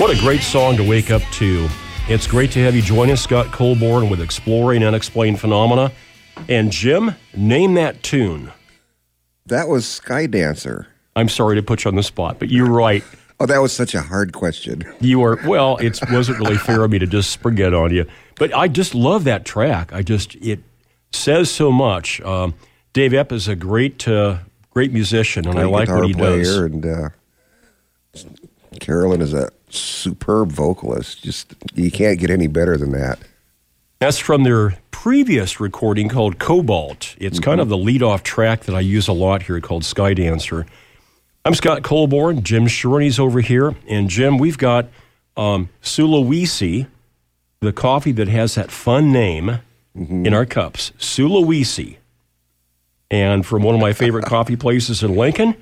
What a great song to wake up to. It's great to have you join us, Scott Colborn, with Exploring Unexplained Phenomena. And Jim, name that tune. That was Sky Dancer. I'm sorry to put you on the spot, but you're right. Oh, that was such a hard question. You are, well, it wasn't really fair of me to just spring it on you. But I just love that track. I just, it says so much. Um, Dave Epp is a great, uh, great musician, and Great I like what he player, does. And uh, Carolyn is a superb vocalist. Just you can't get any better than that. That's from their previous recording called Cobalt. It's kind of the lead-off track that I use a lot here called Sky Dancer. I'm Scott Colborn. Jim Shirney's over here. And Jim, we've got um, Sulawesi, the coffee that has that fun name in our cups. Sulawesi. And from one of my favorite coffee places in Lincoln,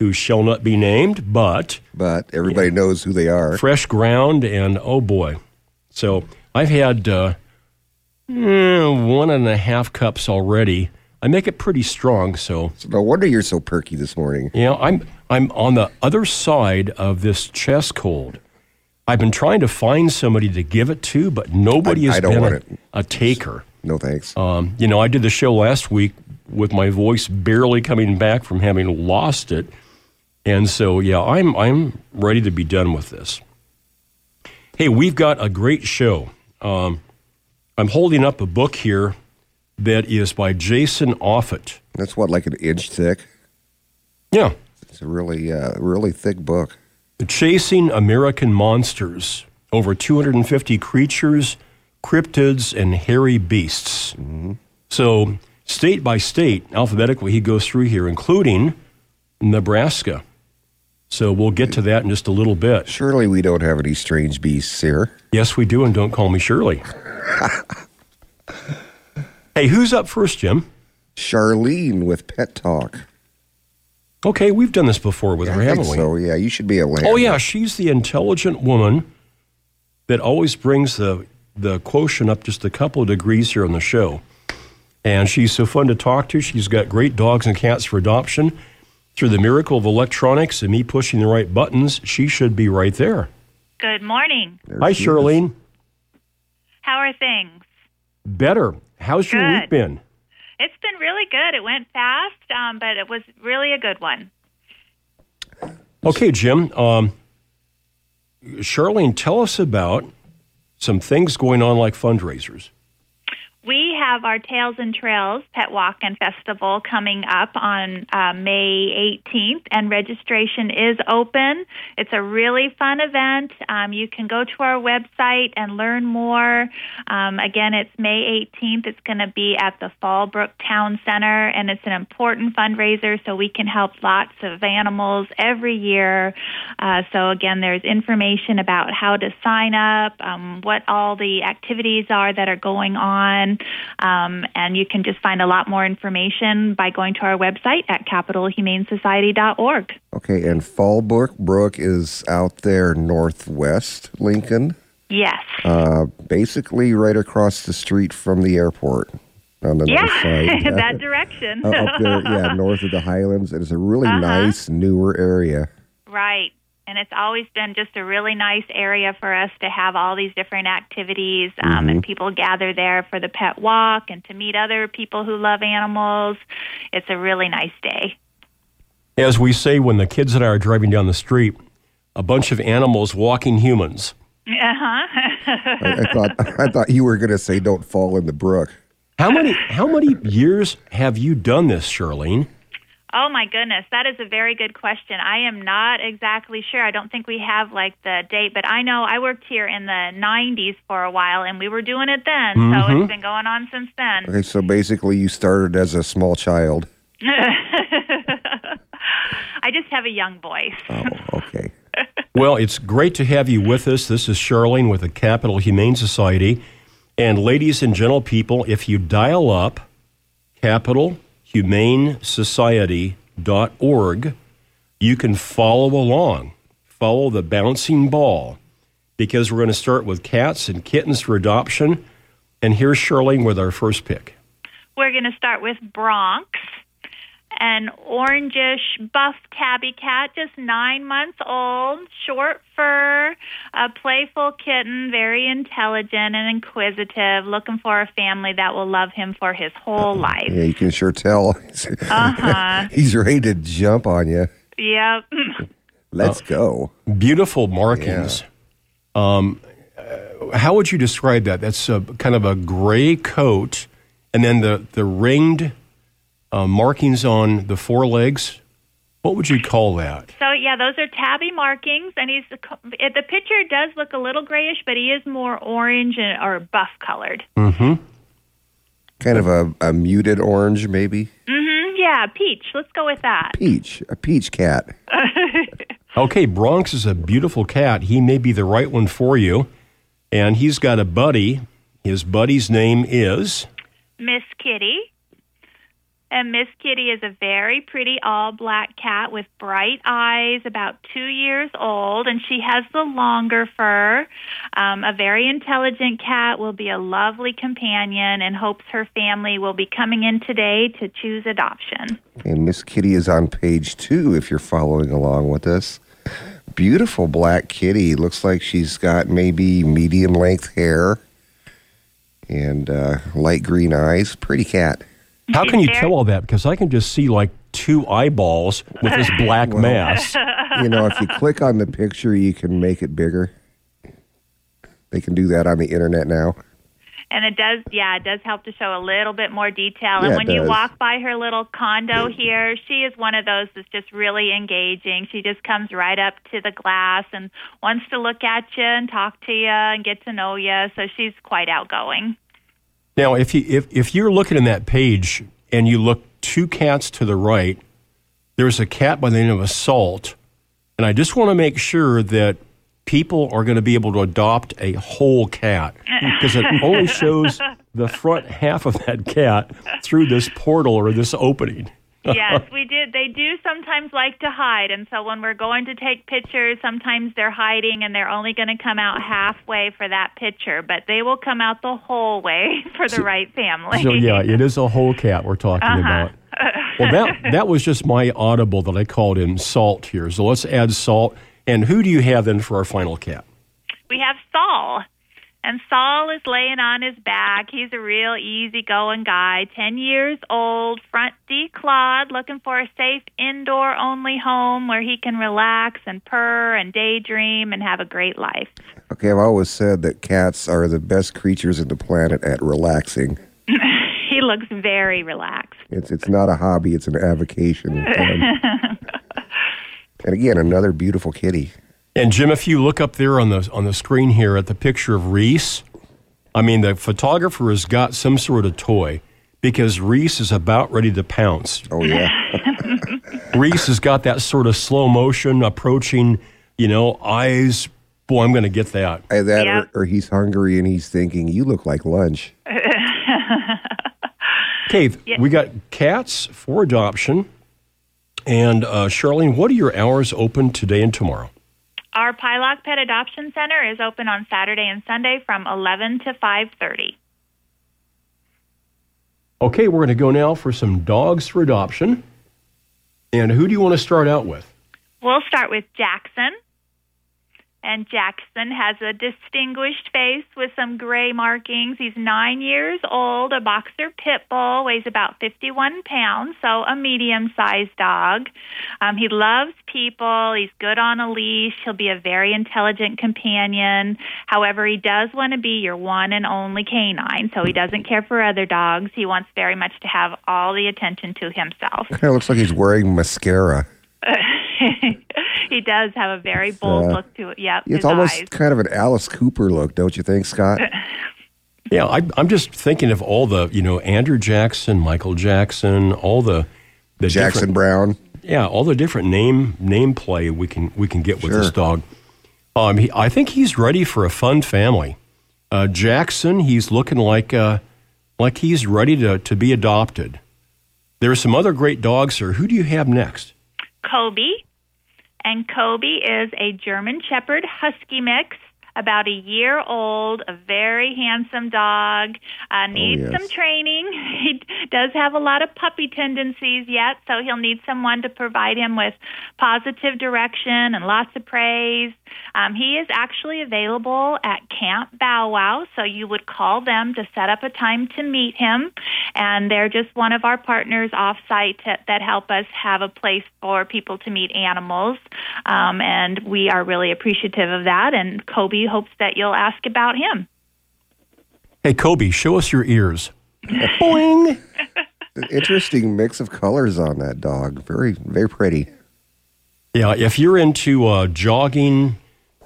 who shall not be named, but But everybody knows who they are. fresh ground and oh boy. So i've had uh, eh, one and a half cups already. I make it pretty strong so. So no wonder you're so perky this morning. you know i'm i'm on the other side of this chest cold. I've been trying to find somebody to give it to but nobody I- has I been a, a taker. No thanks. um, you know i did the show last week with my voice barely coming back from having lost it and so, yeah, I'm I'm ready to be done with this. Hey, we've got a great show. Um, I'm holding up a book here that is by Jason Offutt. That's what like an inch thick. Yeah, It's a really uh, really thick book. Chasing American Monsters. Over 250 creatures, cryptids, and hairy beasts. So, state by state, alphabetically, he goes through here, including Nebraska. So, we'll get to that in just a little bit. Surely we don't have any strange beasts here. Yes, we do, and don't call me Shirley. hey, who's up first, Jim? Charlene with Pet Talk. Okay, we've done this before with her, I haven't think we? so. Yeah, you should be a lamb. Oh yeah, she's the intelligent woman that always brings the the quotient up just a couple of degrees here on the show. And she's so fun to talk to. She's got great dogs and cats for adoption. Through the miracle of electronics and me pushing the right buttons, she should be right there. Good morning. There Hi, she is. Charlene. How are things? Better. How's your week been? It's been really good. It went fast, um, but it was really a good one. Okay, Jim. Um, Charlene, tell us about some things going on like fundraisers. Have our Tails and Trails Pet Walk and Festival coming up on uh, May 18th, and registration is open. It's a really fun event. Um, you can go to our website and learn more. Um, again, it's May 18th. It's going to be at the Fallbrook Town Center, and it's an important fundraiser so we can help lots of animals every year. Uh, so, again, there's information about how to sign up, um, what all the activities are that are going on. Um, and you can just find a lot more information by going to our website at capitalhumanesociety.org. Okay, and Fallbrook Brook is out there northwest Lincoln, Yes. uh, basically right across the street from the airport on the yeah, north side. Yeah, that direction. Uh, up there, yeah, north of the Highlands. It is a really Uh-huh. nice, newer area. Right. And it's always been just a really nice area for us to have all these different activities. Um, And people gather there for the pet walk and to meet other people who love animals. It's a really nice day. As we say when the kids and I are driving down the street, a bunch of animals walking humans. Uh huh. I, I thought I thought you were going to say, "Don't fall in the brook." How many how many years have you done this, Charlene? Oh my goodness, that is a very good question. I am not exactly sure. I don't think we have like the date, but I know I worked here in the 90s for a while and we were doing it then. So Mhm. it's been going on since then. Okay, so basically, you started as a small child. I just have a young voice. Oh, okay. Well, it's great to have you with us. This is Charlene with the Capital Humane Society. And ladies and gentle people, if you dial up capitalhumanesociety.org, you can follow along, follow the bouncing ball, because we're going to start with cats and kittens for adoption. And here's Shirley with our first pick. We're going to start with Bronx. An orangish buff tabby cat, just nine months old, short fur, a playful kitten, very intelligent and inquisitive, looking for a family that will love him for his whole life. Yeah, you can sure tell. Uh-huh. He's ready to jump on you. Yep. Let's go. Beautiful markings. Um, uh, how would you describe that? That's a, kind of a gray coat, and then the the ringed uh, markings on the forelegs. What would you call that? So yeah, those are tabby markings, and he's the picture does look a little grayish, but he is more orange and, or buff colored. Mm-hmm. Kind of a, a muted orange, maybe. Mm-hmm. Yeah, peach. Let's go with that. Peach, a peach cat. Okay, Bronx is a beautiful cat. He may be the right one for you. And he's got a buddy. His buddy's name is. Miss Kitty. And Miss Kitty is a very pretty all black cat with bright eyes, about two years old, and she has the longer fur. Um, a very intelligent cat will be a lovely companion and hopes her family will be coming in today to choose adoption. And Miss Kitty is on page two if you're following along with us. Beautiful black kitty. Looks like she's got maybe medium length hair and uh, light green eyes. Pretty cat. How can you very- tell all that? Because I can just see like two eyeballs with this black Well- mass. You know, if you click on the picture, you can make it bigger. They can do that on the internet now. And it does, yeah, it does help to show a little bit more detail. Yeah, and when you walk by her little condo here, she is one of those that's just really engaging. She just comes right up to the glass and wants to look at you and talk to you and get to know you. So she's quite outgoing. Now, if you if, if you're looking in that page and you look two cats to the right, there's a cat by the name of Assault, and I just want to make sure that people are going to be able to adopt a whole cat because it only shows the front half of that cat through this portal or this opening. Yes, we did. They do sometimes like to hide, and so when we're going to take pictures, sometimes they're hiding and they're only going to come out halfway for that picture, but they will come out the whole way for the right family. So yeah, it is a whole cat we're talking uh-huh. about. Well, that that was just my audible that I called in Salt here. So let's add Salt. And who do you have then for our final cat? we have Saul. And Saul is laying on his back. He's a real easygoing guy, 10 years old, front declawed, looking for a safe indoor only home where he can relax and purr and daydream and have a great life. Okay, I've always said that cats are the best creatures in the planet at relaxing. he looks very relaxed. It's it's not a hobby; it's an avocation. And again, another beautiful kitty. And Jim, if you look up there on the on the screen here at the picture of Reese, I mean the photographer has got some sort of toy because Reese is about ready to pounce. Oh yeah, Reese has got that sort of slow motion approaching, you know, eyes. Boy, I'm going to get that. Either that Yeah. or, or he's hungry and he's thinking, "You look like lunch." Okay, Yeah. we got cats for adoption. And uh, Charlene, what are your hours open today and tomorrow? Our Pieloch Pet Adoption Center is open on Saturday and Sunday from 11 to 5:30. Okay, we're going to go now for some dogs for adoption. And who do you want to start out with? We'll start with Jackson. And Jackson has a distinguished face with some gray markings. He's nine years old, a boxer pit bull, weighs about 51 pounds, so a medium sized dog. Um, he loves people. He's good on a leash. He'll be a very intelligent companion. However, he does want to be your one and only canine, so he doesn't care for other dogs. He wants very much to have all the attention to himself. Of looks like he's wearing mascara. he does have a very bold uh, look to it. Yep, It's almost eyes. kind of an Alice Cooper look, don't you think, Scott? Yeah, I, I'm just thinking of all the, you know, Andrew Jackson, Michael Jackson, all the, the Jackson Browne. yeah, all the different name name play we can we can get with Sure. this dog. Um, he, I think he's ready for a fun family. Uh, Jackson, he's looking like uh, like he's ready to to be adopted. There are some other great dogs here. Who do you have next? Kobe. And Kobe is a German Shepherd Husky mix. About a year old, a very handsome dog. Uh, needs yes. some training. He does have a lot of puppy tendencies yet, so he'll need someone to provide him with positive direction and lots of praise. Um, he is actually available at Camp Bow Wow, so you would call them to set up a time to meet him. And they're just one of our partners off site that help us have a place for people to meet animals. Um, and we are really appreciative of that. And Kobe hopes that you'll ask about him. Hey, Kobe, show us your ears. Boing. An interesting mix of colors on that dog. Very, very pretty. Yeah, if you're into uh, jogging,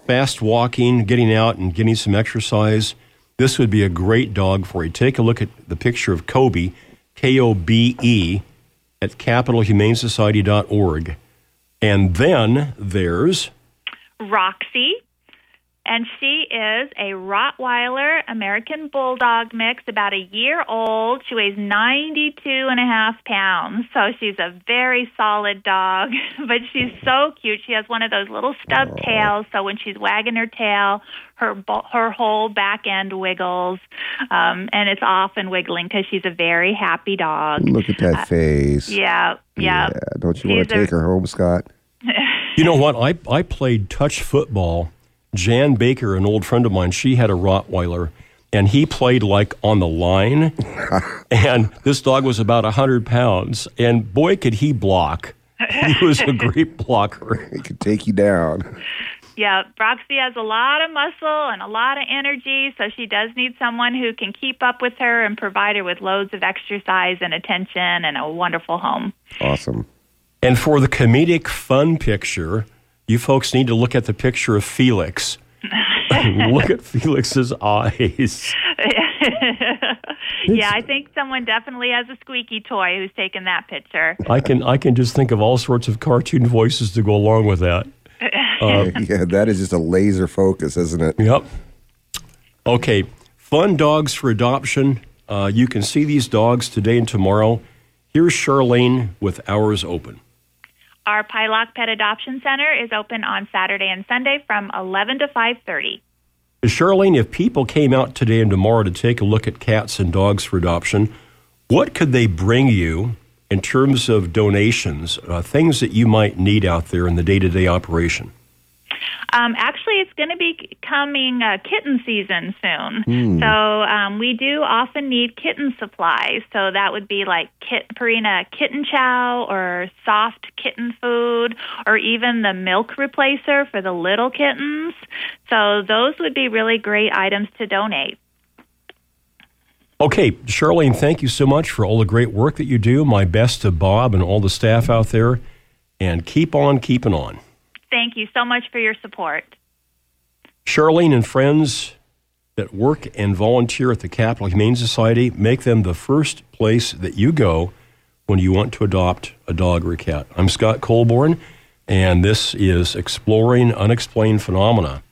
fast walking, getting out and getting some exercise, this would be a great dog for you. Take a look at the picture of Kobe, K O B E, at capitalhumanesociety.org. And then there's Roxy, and she is a Rottweiler American Bulldog mix, about a year old. She weighs 92 and a half pounds, so she's a very solid dog, but she's so cute. She has one of those little stub tails, so when she's wagging her tail, her her whole back end wiggles, um, and it's often wiggling because she's a very happy dog. Look at that uh, face. Yeah, yeah. yeah. Don't you want to take her home, Scott? you know what? I, I played touch football Jan Baker, an old friend of mine, she had a Rottweiler, and he played like on the line. and this dog was about 100 pounds, and boy, could he block. He was a great blocker. He could take you down. Yeah, Roxy has a lot of muscle and a lot of energy, so she does need someone who can keep up with her and provide her with loads of exercise and attention and a wonderful home. Awesome. And for the comedic fun picture, you folks need to look at the picture of Felix. look at Felix's eyes. yeah, I think someone definitely has a squeaky toy who's taken that picture. I can I can just think of all sorts of cartoon voices to go along with that. Uh, yeah, that is just a laser focus, isn't it? Yep. Okay, fun dogs for adoption. Uh, you can see these dogs today and tomorrow. Here's Charlene with hours open. Our Pieloch Pet Adoption Center is open on Saturday and Sunday from 11 to 5:30. Charlene, if people came out today and tomorrow to take a look at cats and dogs for adoption, what could they bring you in terms of donations, uh, things that you might need out there in the day-to-day operation? Um, actually, it's going to be coming uh, kitten season soon. Mm. So um, we do often need kitten supplies. So that would be like kit, Purina kitten chow or soft kitten food or even the milk replacer for the little kittens. So those would be really great items to donate. Okay, Charlene, thank you so much for all the great work that you do. My best to Bob and all the staff out there. And keep on keeping on. Thank you so much for your support. Charlene and friends that work and volunteer at the Capital Humane Society make them the first place that you go when you want to adopt a dog or a cat. I'm Scott Colborn, and this is Exploring Unexplained Phenomena.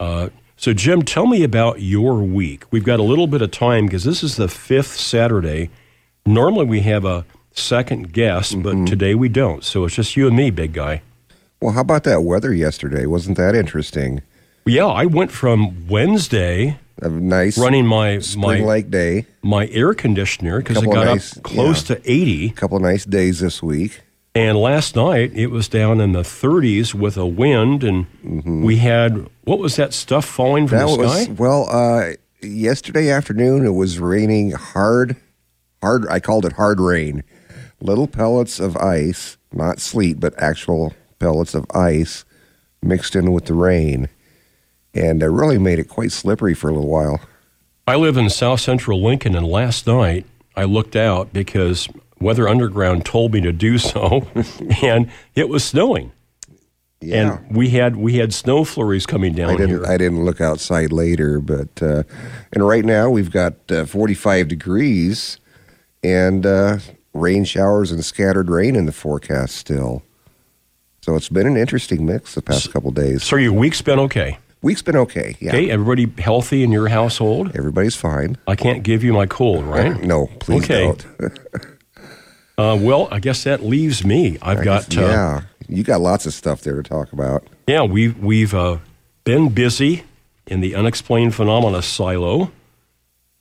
Uh, so, Jim, tell me about your week. We've got a little bit of time because this is the fifth Saturday. Normally we have a second guest, but mm-hmm. today we don't. So it's just you and me, big guy. Well, how about that weather yesterday? Wasn't that interesting? Yeah, I went from Wednesday a nice running my my like day, my air conditioner because it got nice, up close yeah, to eighty. A couple nice days this week. And last night it was down in the 30s with a wind, and mm-hmm. we had what was that stuff falling from that the was, sky? Well, uh, yesterday afternoon it was raining hard, hard. I called it hard rain. Little pellets of ice, not sleet, but actual pellets of ice mixed in with the rain, and it really made it quite slippery for a little while. I live in South Central Lincoln, and last night I looked out because Weather Underground told me to do so, and it was snowing. Yeah. And we had we had snow flurries coming down I didn't, here. I didn't look outside later, but uh, and right now we've got uh, 45 degrees and uh, rain showers and scattered rain in the forecast still. So it's been an interesting mix the past couple days. So your week's been okay. Week's been okay. Yeah. Okay, everybody healthy in your household? Everybody's fine. I can't give you my cold, right? no, please okay. don't. uh, well, I guess that leaves me. I've I got guess, yeah. You got lots of stuff there to talk about. Yeah, we've we've uh, been busy in the Unexplained Phenomena Silo.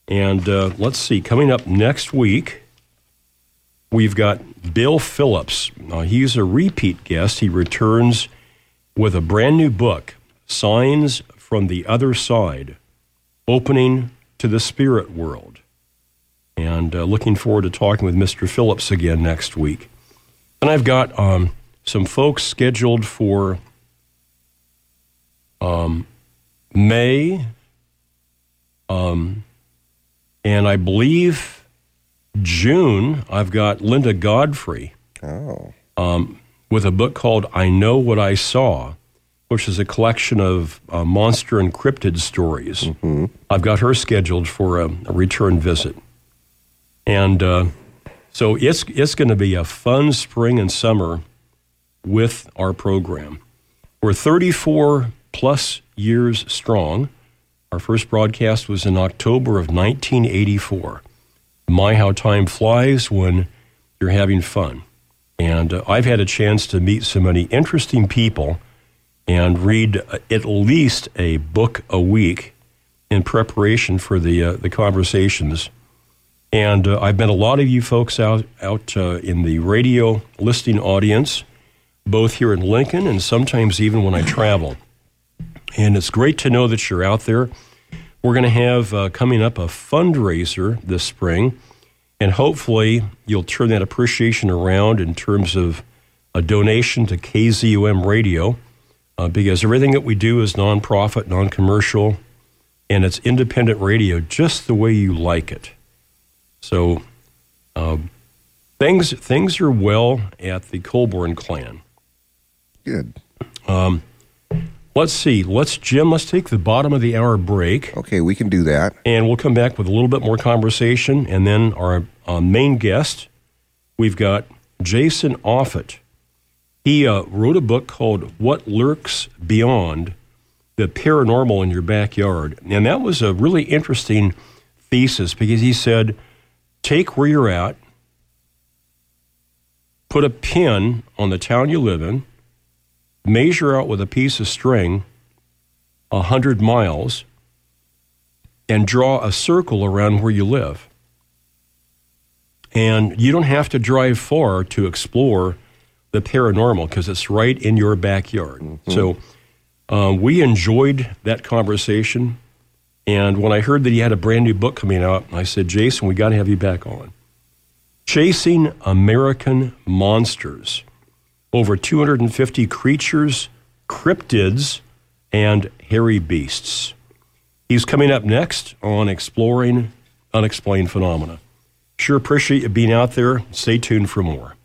And uh, let's see, coming up next week, we've got Bill Phillips. He's a repeat guest. He returns with a brand new book, Signs from the Other Side Opening to the Spirit World. And uh, looking forward to talking with Mr. Phillips again next week. And I've got um, some folks scheduled for um, May, um, and I believe June. I've got Linda Godfrey Oh. um, with a book called I Know What I Saw, which is a collection of uh, monster and cryptid stories. I've got her scheduled for a, a return visit. And uh, so it's, it's going to be a fun spring and summer with our program. We're 34 plus years strong. Our first broadcast was in October of 1984. My, how time flies when you're having fun. And uh, I've had a chance to meet so many interesting people and read uh, at least a book a week in preparation for the, uh, the conversations. And uh, I've met a lot of you folks out, out uh, in the radio listening audience, both here in Lincoln and sometimes even when I travel. And it's great to know that you're out there. We're going to have uh, coming up a fundraiser this spring, and hopefully you'll turn that appreciation around in terms of a donation to KZUM Radio, uh, because everything that we do is nonprofit, non commercial, and it's independent radio just the way you like it. So um, things things are well at the Colborn clan. Good. Let's see. Let's Jim. Let's take the bottom of the hour break. Okay, we can do that. And we'll come back with a little bit more conversation. And then our uh, main guest, we've got Jason Offutt. He uh, wrote a book called What Lurks Beyond the Paranormal in Your Backyard. And that was a really interesting thesis because he said, take where you're at, put a pin on the town you live in, measure out with a piece of string a 100 miles, and draw a circle around where you live. And you don't have to drive far to explore the paranormal because it's right in your backyard. So uh, we enjoyed that conversation. And when I heard that he had a brand new book coming out, I said, Jason, we got to have you back on. Chasing American Monsters. Over 250 creatures, cryptids, and hairy beasts. He's coming up next on Exploring Unexplained Phenomena. Sure appreciate you being out there. Stay tuned for more.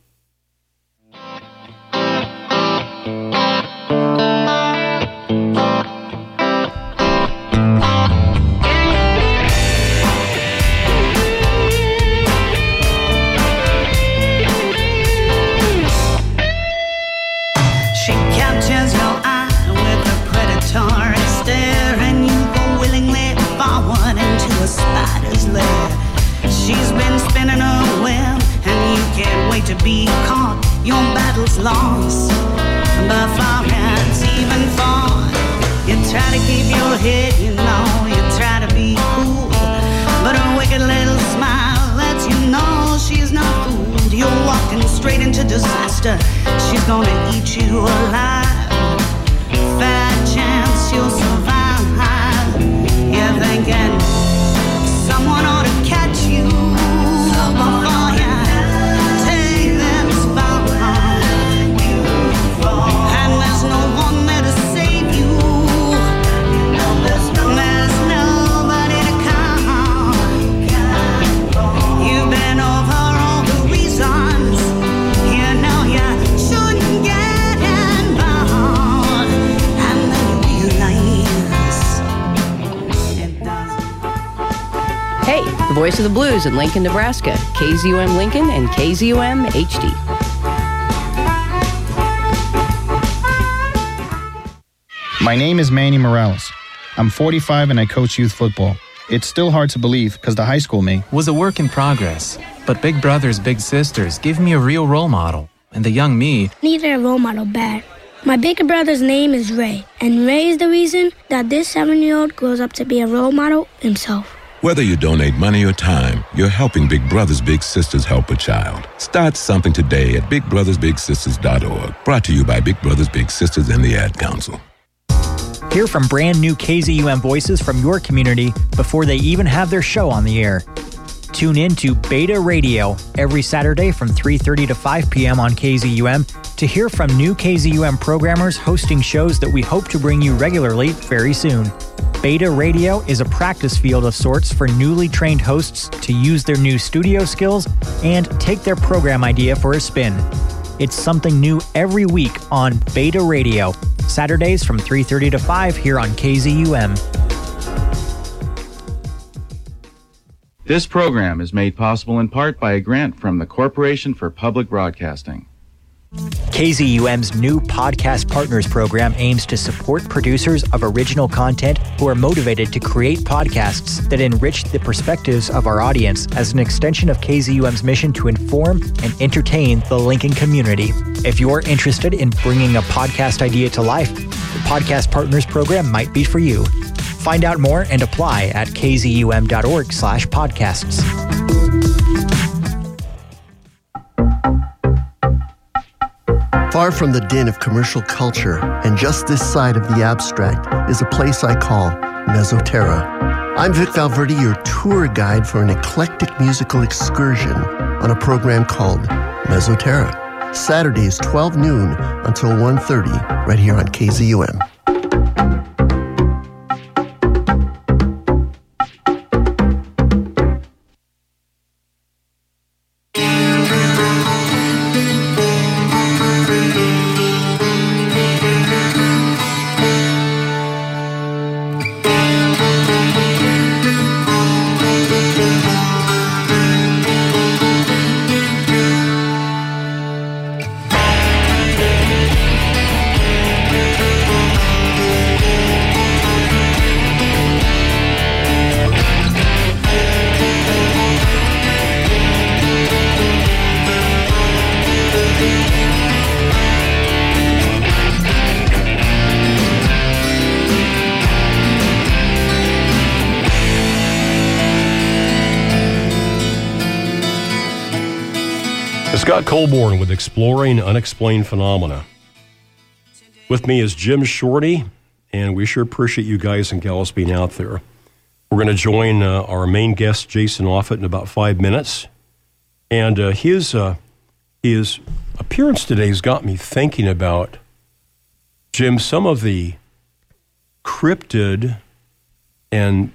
To be caught. Your battle's lost before it's even fought. You try to keep your head, you know, you try to be cool, but a wicked little smile lets you know she's not fooled. You're walking straight into disaster. She's gonna eat you alive. Fat chance you'll survive. You're thinking someone ought to catch you voice of the blues in Lincoln, Nebraska. KZUM Lincoln and KZUM HD. My name is Manny Morales. I'm 45 and I coach youth football. It's still hard to believe because the high school me was a work in progress, but Big Brothers Big Sisters gave me a real role model, and the young me Neither a role model bad, My bigger brother's name is Ray, and Ray is the reason that this seven year old grows up to be a role model himself. Whether you donate money or time, you're helping Big Brothers Big Sisters help a child. Start something today at bigbrothersbigsisters.org. Brought to you by Big Brothers Big Sisters and the Ad Council. Hear from brand new KZUM voices from your community before they even have their show on the air. Tune in to Beta Radio every Saturday from 3:30 to 5 p.m. on KZUM to hear from new KZUM programmers hosting shows that we hope to bring you regularly very soon. Beta Radio is a practice field of sorts for newly trained hosts to use their new studio skills and take their program idea for a spin. It's something new every week on Beta Radio, Saturdays from 3:30 to 5 here on KZUM. This program is made possible in part by a grant from the Corporation for Public Broadcasting. KZUM's new Podcast Partners program aims to support producers of original content who are motivated to create podcasts that enrich the perspectives of our audience as an extension of KZUM's mission to inform and entertain the Lincoln community. If you're interested in bringing a podcast idea to life, the Podcast Partners program might be for you. Find out more and apply at kzum.org slash podcasts. Far from the din of commercial culture and just this side of the abstract is a place I call Mesoterra. I'm Vic Valverde, your tour guide for an eclectic musical excursion on a program called Mesoterra. Saturdays 12 noon until 1.30 right here on KZUM. Colborn with Exploring Unexplained Phenomena. With me is Jim Shorty, and we sure appreciate you guys and gals being out there. We're going to join uh, our main guest, Jason Offutt, in about five minutes. And uh, his, uh, his appearance today has got me thinking about, Jim, some of the cryptid and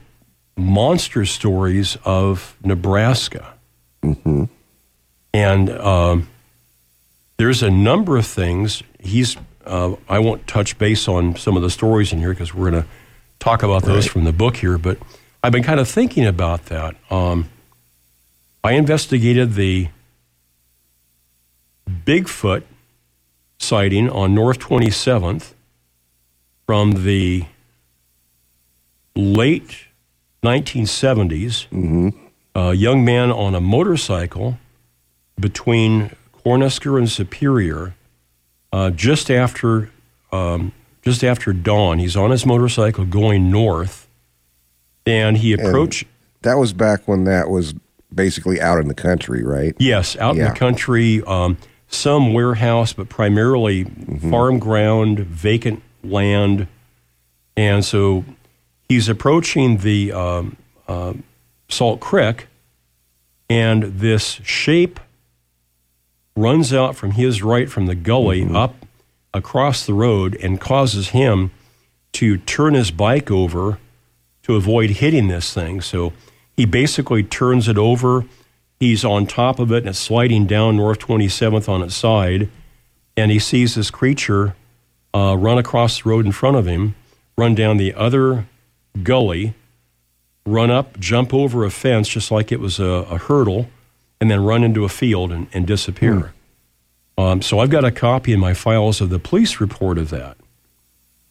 monster stories of Nebraska. Mm-hmm. And um, there's a number of things. He's. Uh, I won't touch base on some of the stories in here because we're going to talk about those Right. from the book here. But I've been kind of thinking about that. Um, I investigated the Bigfoot sighting on North 27th from the late 1970s. A young man on a motorcycle between Cornhusker and Superior, uh, just after um, just after dawn. He's on his motorcycle going north, and he And approached. that was back when that was basically out in the country, right? Yes, out in the country, um, some warehouse, but primarily farm ground, vacant land. And so he's approaching the um, uh, Salt Creek, and this shape runs out from his right from the gully up across the road and causes him to turn his bike over to avoid hitting this thing. So he basically turns it over. He's on top of it and it's sliding down North 27th on its side. And he sees this creature uh, run across the road in front of him, run down the other gully, run up, jump over a fence just like it was a, a hurdle, and then run into a field and, and disappear. Um, so I've got a copy in my files of the police report of that.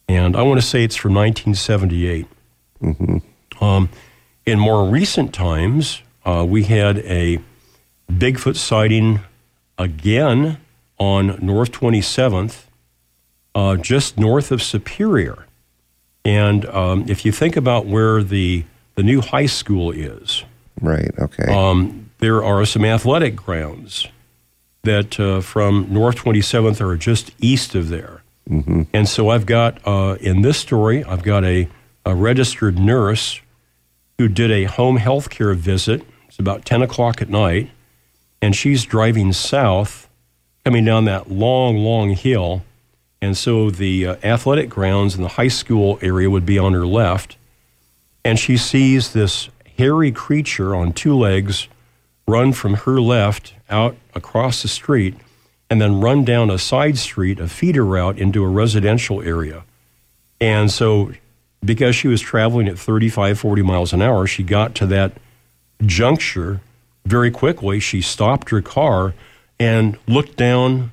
And I want to say it's from 1978. Um, in more recent times, uh, we had a Bigfoot sighting again on North 27th uh, just north of Superior. And um, if you think about where the the new high school is, Right. Okay. um, there are some athletic grounds that uh, from North 27th are just east of there. hmm And so I've got, uh, in this story, I've got a, a registered nurse who did a home health care visit. It's about 10 o'clock at night, and she's driving south, coming down that long, long hill. And so the uh, athletic grounds in the high school area would be on her left. And she sees this hairy creature on two legs run from her left out across the street and then run down a side street, a feeder route into a residential area. And so, because she was traveling at 35, 40 miles an hour, she got to that juncture very quickly. She stopped her car and looked down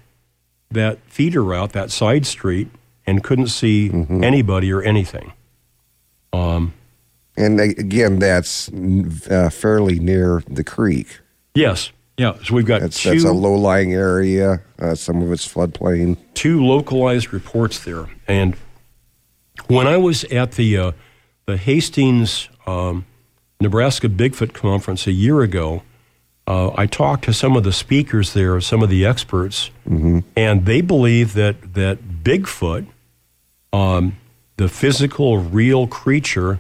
that feeder route, that side street, and couldn't see anybody or anything. Um, And again, that's uh, fairly near the creek. Yes, yeah. So we've got That's, two. that's a low-lying area. Uh, some of it's floodplain. two localized reports there. And when I was at the uh, the Hastings, um, Nebraska Bigfoot conference a year ago, uh, I talked to some of the speakers there, some of the experts, and they believe that that Bigfoot, um, the physical, real creature,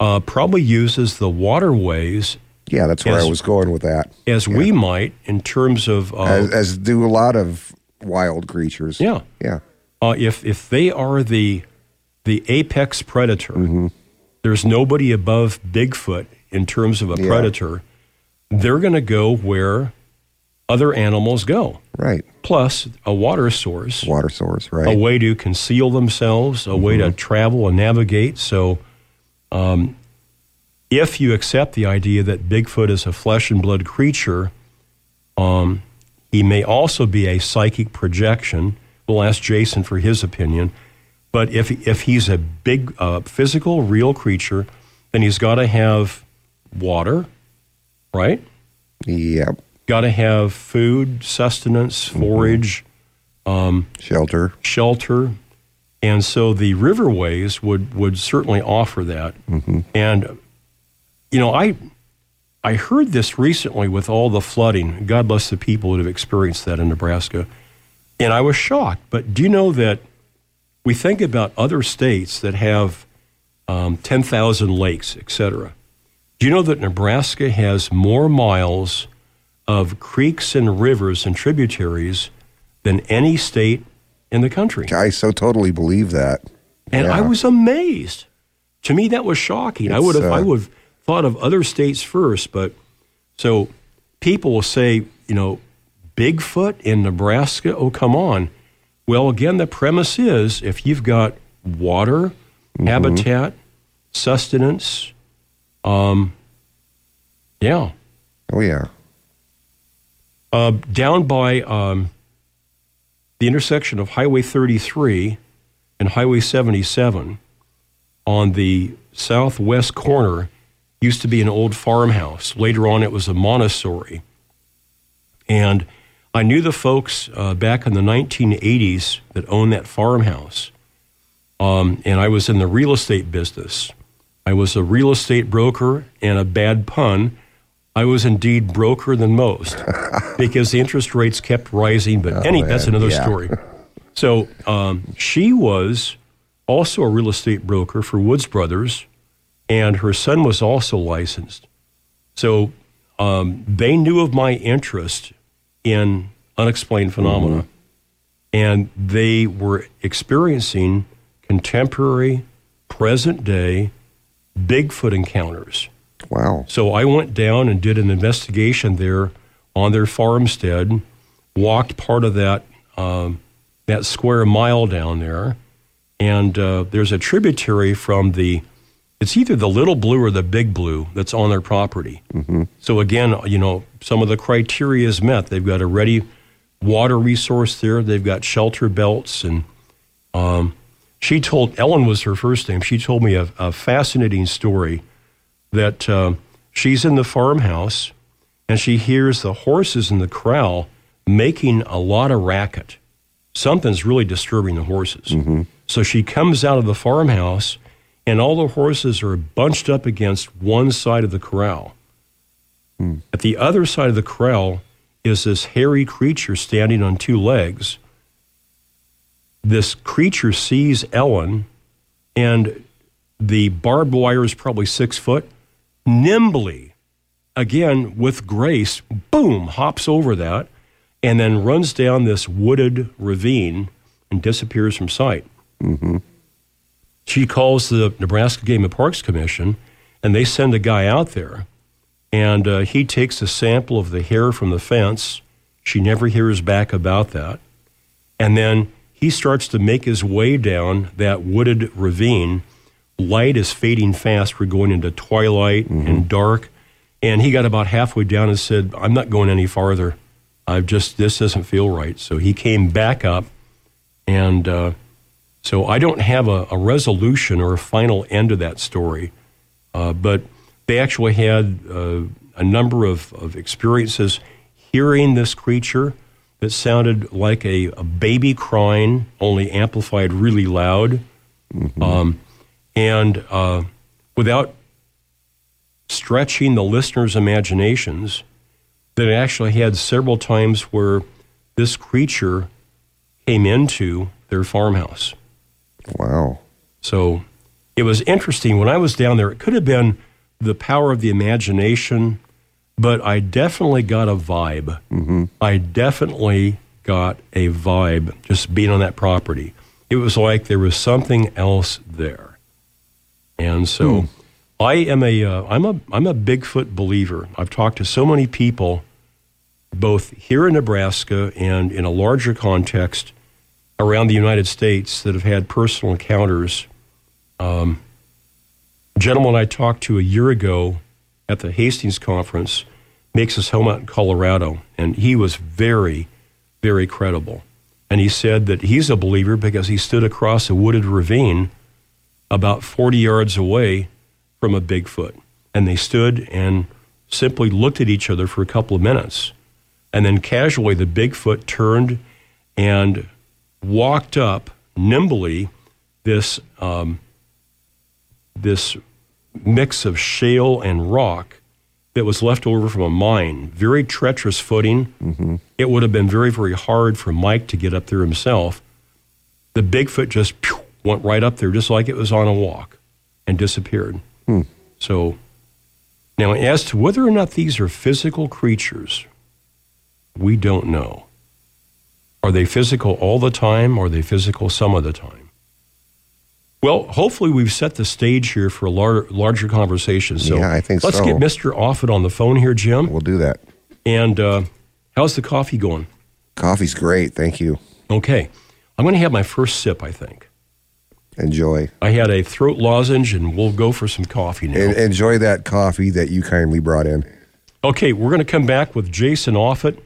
uh, probably uses the waterways Yeah, that's where As- I was going with that. as we might in terms of uh, As, as do a lot of wild creatures. Yeah. Yeah. uh, if if they are the the apex predator, Mm-hmm. there's nobody above Bigfoot in terms of a Yeah. predator. They're going to go where other animals go. Right. Plus, a water source, Water source. Right. a way to conceal themselves, a way to Mm-hmm. travel and navigate. So, um, if you accept the idea that Bigfoot is a flesh and blood creature, um, he may also be a psychic projection. We'll ask Jason for his opinion. But if if he's a big uh, physical, real creature, then he's got to have water, right? Yep. Got to have food, sustenance, forage, um, Shelter. shelter, and so the riverways would would certainly offer that. And you know, I I heard this recently with all the flooding. God bless the people that have experienced that in Nebraska, and I was shocked. But do you know that we think about other states that have um, ten thousand lakes, et cetera? Do you know that Nebraska has more miles of creeks and rivers and tributaries than any state in the country? I so totally believe that. And I was amazed. To me, that was shocking. I would have, I uh, would have thought of other states first, but so people will say, you know, Bigfoot in Nebraska. Oh, come on. Well, again, the premise is if you've got water, Mm-hmm. habitat, sustenance, um, yeah, Oh yeah. uh, down by um, the intersection of Highway 33 and Highway 77 on the southwest corner used to be an old farmhouse. Later on, it was a Montessori. And I knew the folks uh, back in the 1980s that owned that farmhouse. Um, and I was in the real estate business. I was a real estate broker, and a bad pun, I was indeed broker than most because the interest rates kept rising. But any, that's another yeah. story. So um, she was also a real estate broker for Woods Brothers, and her son was also licensed. So um, they knew of my interest in unexplained phenomena, and they were experiencing contemporary, present day Bigfoot encounters. Wow. So I went down and did an investigation there on their farmstead, walked part of that um, that square mile down there, and uh, there's a tributary from the. It's either the Little Blue or the Big Blue that's on their property. Mm-hmm. So again, you know, some of the criteria is met. They've got a ready water resource there. They've got shelter belts, and um, she told Ellen was her first name. She told me a, a fascinating story that uh, she's in the farmhouse and she hears the horses in the corral making a lot of racket. something's really disturbing the horses. So she comes out of the farmhouse, and all the horses are bunched up against one side of the corral. At the other side of the corral is this hairy creature standing on two legs. This creature sees Ellen, and the barbed wire is probably six foot. Nimbly, again with grace, boom, hops over that, and then runs down this wooded ravine and disappears from sight. Mm-hmm. She calls the Nebraska Game and Parks Commission, and they send a guy out there, and uh, he takes a sample of the hair from the fence. She never hears back about that. And then he starts to make his way down that wooded ravine. Light is fading fast. We're going into twilight and dark. And he got about halfway down and said, I'm not going any farther. I've just, this doesn't feel right. So he came back up. And uh, so I don't have a, a resolution or a final end to that story. Uh, but they actually had uh, a number of, of experiences hearing this creature that sounded like a, a baby crying, only amplified really loud. Um, and uh, without stretching the listeners' imaginations, that actually had several times where this creature came into their farmhouse. Wow. So it was interesting. When I was down there, it could have been the power of the imagination, but I definitely got a vibe. I definitely got a vibe just being on that property. It was like there was something else there. And so I am a uh, I'm a I'm a Bigfoot believer. I've talked to so many people both here in Nebraska and in a larger context around the United States that have had personal encounters. Um, a gentleman I talked to a year ago at the Hastings conference makes his home out in Colorado, and he was very, very credible. And he said that he's a believer because he stood across a wooded ravine about 40 yards away from a Bigfoot. And they stood and simply looked at each other for a couple of minutes. And then casually, the Bigfoot turned and walked up nimbly this, um, this mix of shale and rock that was left over from a mine. Very treacherous footing. It would have been very, very hard for Mike to get up there himself. The Bigfoot just pew, went right up there, just like it was on a walk, and disappeared. So, now as to whether or not these are physical creatures, we don't know. Are they physical all the time, or are they physical some of the time? Well, hopefully we've set the stage here for a lar- larger conversation. So Yeah, I think let's so. get Mr. Offutt on the phone here, Jim. We'll do that. And uh, how's the coffee going? Coffee's great. Thank you. Okay. I'm going to have my first sip, I think. Enjoy. I had a throat lozenge, and we'll go for some coffee now. En- enjoy that coffee that you kindly brought in. Okay, we're going to come back with Jason Offutt,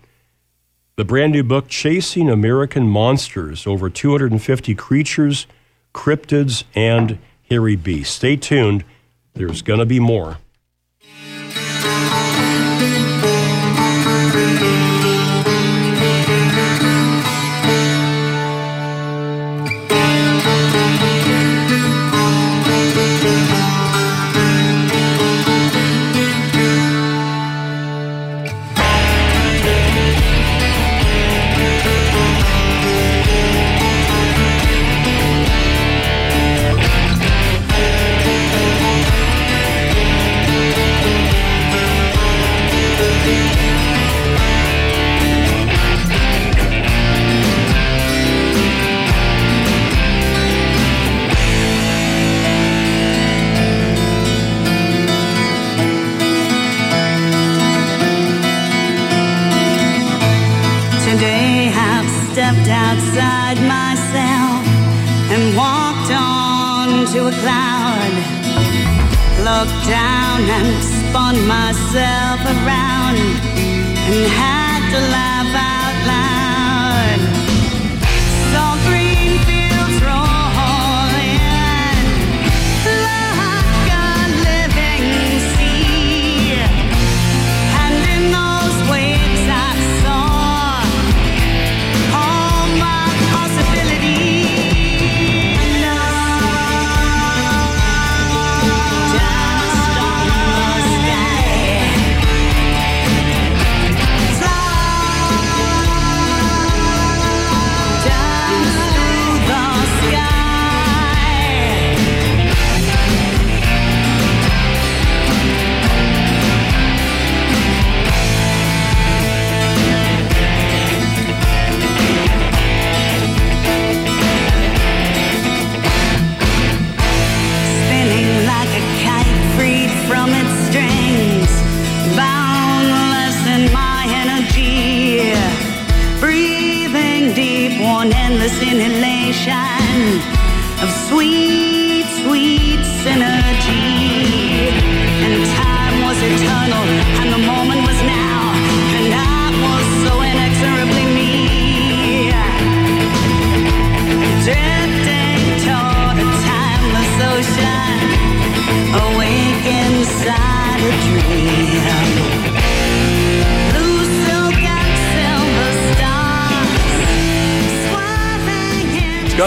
the brand new book, Chasing American Monsters Over 250 Creatures, Cryptids, and Hairy Beasts. Stay tuned. There's going to be more.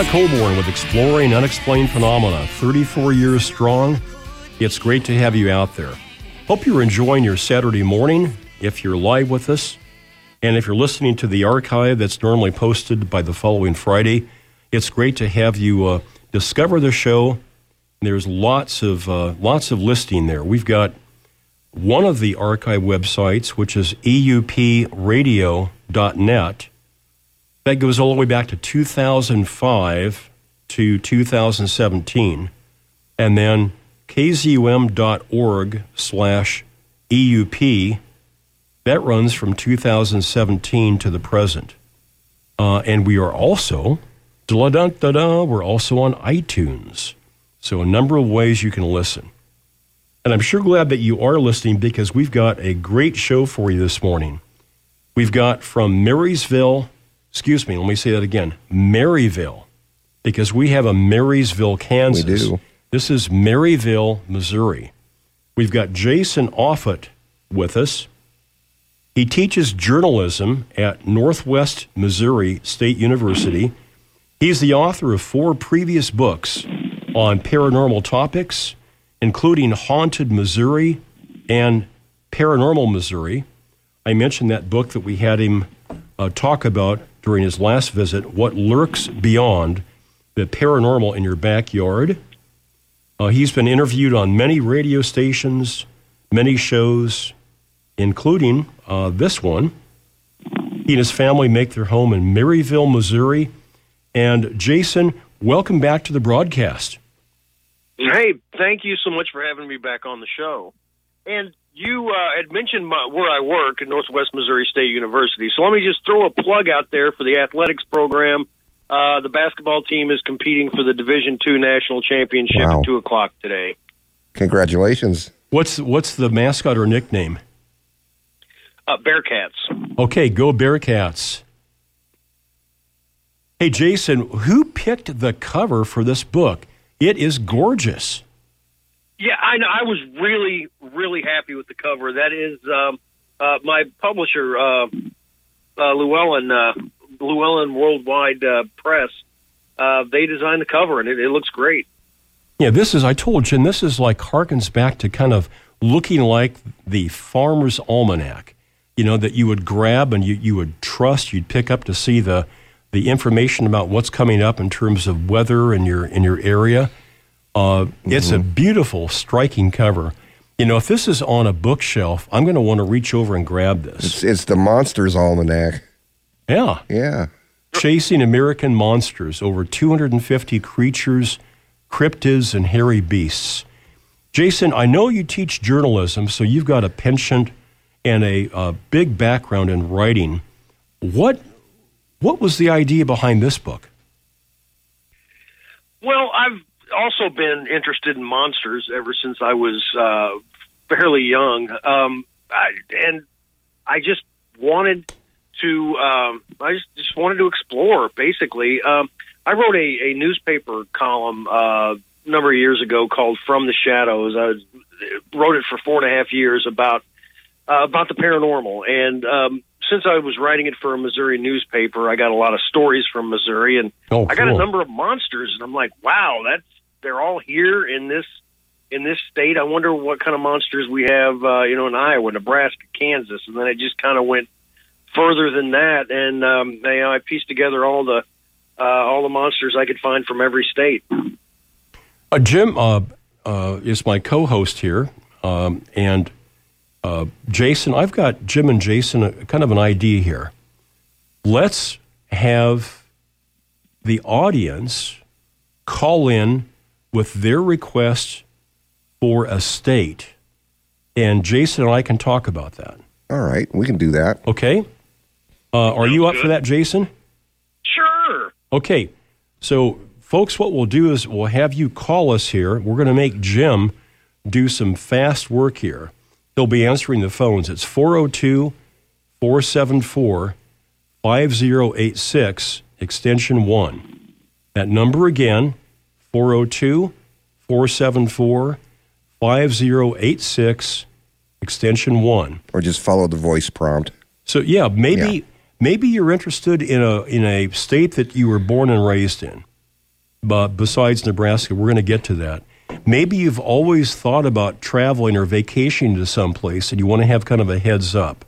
Scott Colborn with Exploring Unexplained Phenomena, 34 years strong. It's great to have you out there. Hope you're enjoying your Saturday morning if you're live with us. And if you're listening to the archive that's normally posted by the following Friday, it's great to have you uh, discover the show. There's lots of uh, lots of listing there. We've got one of the archive websites, which is eupradio.net. That goes all the way back to 2005 to 2017. And then kzum.org slash EUP. That runs from 2017 to the present. Uh, and we are also, da-da-da-da, we're also on iTunes. So a number of ways you can listen. And I'm sure glad that you are listening because we've got a great show for you this morning. We've got from Marysville, excuse me, let me say that again, Maryville, because we have a Marysville, Kansas. We do. This is Maryville, Missouri. We've got Jason Offutt with us. He teaches journalism at Northwest Missouri State University. He's the author of four previous books on paranormal topics, including Haunted Missouri and Paranormal Missouri. I mentioned that book that we had him uh, talk about during his last visit What Lurks Beyond the Paranormal in Your Backyard. Uh, he's been interviewed on many radio stations, many shows, including uh, this one. He and his family make their home in Maryville, Missouri. And Jason, welcome back to the broadcast. Hey, thank you so much for having me back on the show. And you uh, had mentioned my, where I work at Northwest Missouri State University. So let me just throw a plug out there for the athletics program. Uh, the basketball team is competing for the Division Two national championship Wow. at two o'clock today. Congratulations. What's what's the mascot or nickname? Uh, Bearcats. Okay, go Bearcats. Hey Jason, who picked the cover for this book? It is gorgeous. Yeah, I know. I was really, really happy with the cover. That is um, uh, my publisher, uh, uh, Llewellyn, uh, Llewellyn Worldwide uh, Press. Uh, they designed the cover, and it, it looks great. Yeah, this is I told Jen, this is like harkens back to kind of looking like the farmer's almanac, you know, that you would grab and you, you would trust, you'd pick up to see the the information about what's coming up in terms of weather in your in your area. Uh, It's a beautiful, striking cover. You know, if this is on a bookshelf, I'm going to want to reach over and grab this. It's, it's the Monsters Almanac. Yeah. Yeah. Chasing American Monsters, over 250 creatures, cryptids, and hairy beasts. Jason, I know you teach journalism, so you've got a penchant and a, uh big background in writing. What, what was the idea behind this book? Well, I've also been interested in monsters ever since I was uh, fairly young, um, I, and I just wanted to. Um, I just, just wanted to explore. Basically, um, I wrote a, a newspaper column uh, a number of years ago called "From the Shadows." I wrote it for four and a half years about uh, about the paranormal, and um, since I was writing it for a Missouri newspaper, I got a lot of stories from Missouri, and Oh, I got a number of monsters, and I'm like, wow, that's they're all here in this in this state. I wonder what kind of monsters we have, uh, you know, in Iowa, Nebraska, Kansas, and then it just kind of went further than that, and um, you know, I pieced together all the uh, all the monsters I could find from every state. Uh, Jim uh, uh, is my co-host here, um, and uh, Jason. I've got Jim and Jason a, kind of an idea here. Let's have the audience call in with their request for a state, and Jason and I can talk about that. All right, we can do that. Okay. Uh, are you up for that, Jason? Sure. Okay, so folks, what we'll do is we'll have you call us here. We're going to make Jim do some fast work here. He'll be answering the phones. It's 402 474 5086, extension 1. That number again, 402 474 5086, extension 1. Or just follow the voice prompt. So yeah, maybe maybe you're interested in a in a state that you were born and raised in. but besides Nebraska, we're going to get to that. Maybe you've always thought about traveling or vacationing to someplace and you want to have kind of a heads up.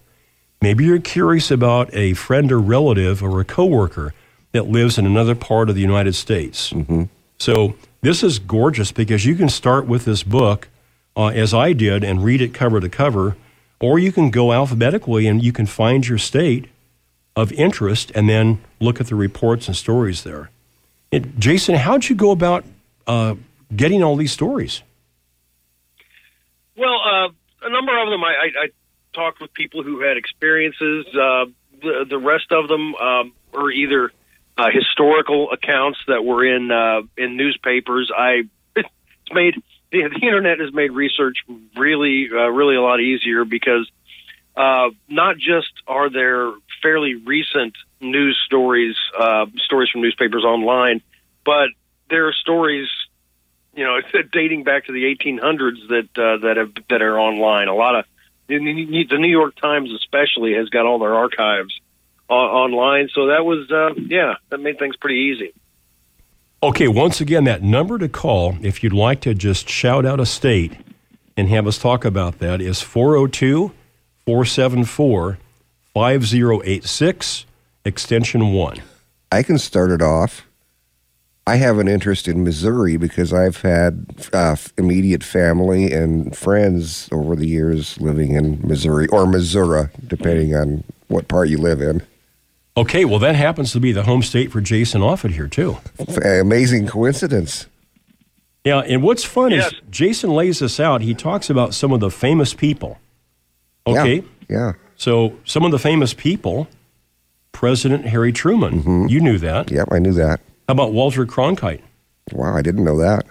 Maybe you're curious about a friend or relative or a coworker that lives in another part of the United States. Mm-hmm. So this is gorgeous because you can start with this book, uh, as I did, and read it cover to cover, or you can go alphabetically and you can find your state of interest and then look at the reports and stories there. It, Jason, how'd you go about uh, getting all these stories? Well, uh, a number of them I, I, I talked with people who had experiences. Uh, the, the rest of them um, are either uh, historical accounts that were in uh, in newspapers. I it's made the, the internet has made research really uh, really a lot easier because uh, not just are there fairly recent news stories uh, stories from newspapers online, but there are stories you know dating back to the 1800s that uh, that have that are online. A lot of the New York Times especially has got all their archives on, online. So that was, uh, yeah, that made things pretty easy. Okay, once again, that number to call, if you'd like to just shout out a state and have us talk about that, is 402 474 5086, extension 1. I can start it off. I have an interest in Missouri because I've had uh, immediate family and friends over the years living in Missouri or Missouri, depending on what part you live in. Okay, well, that happens to be the home state for Jason Offutt here, too. Amazing coincidence. Yeah, and what's fun yes. is Jason lays this out. He talks about some of the famous people. Okay? Yeah. yeah. So, some of the famous people, President Harry Truman. Mm-hmm. You knew that. Yep, I knew that. How about Walter Cronkite? Wow, I didn't know that.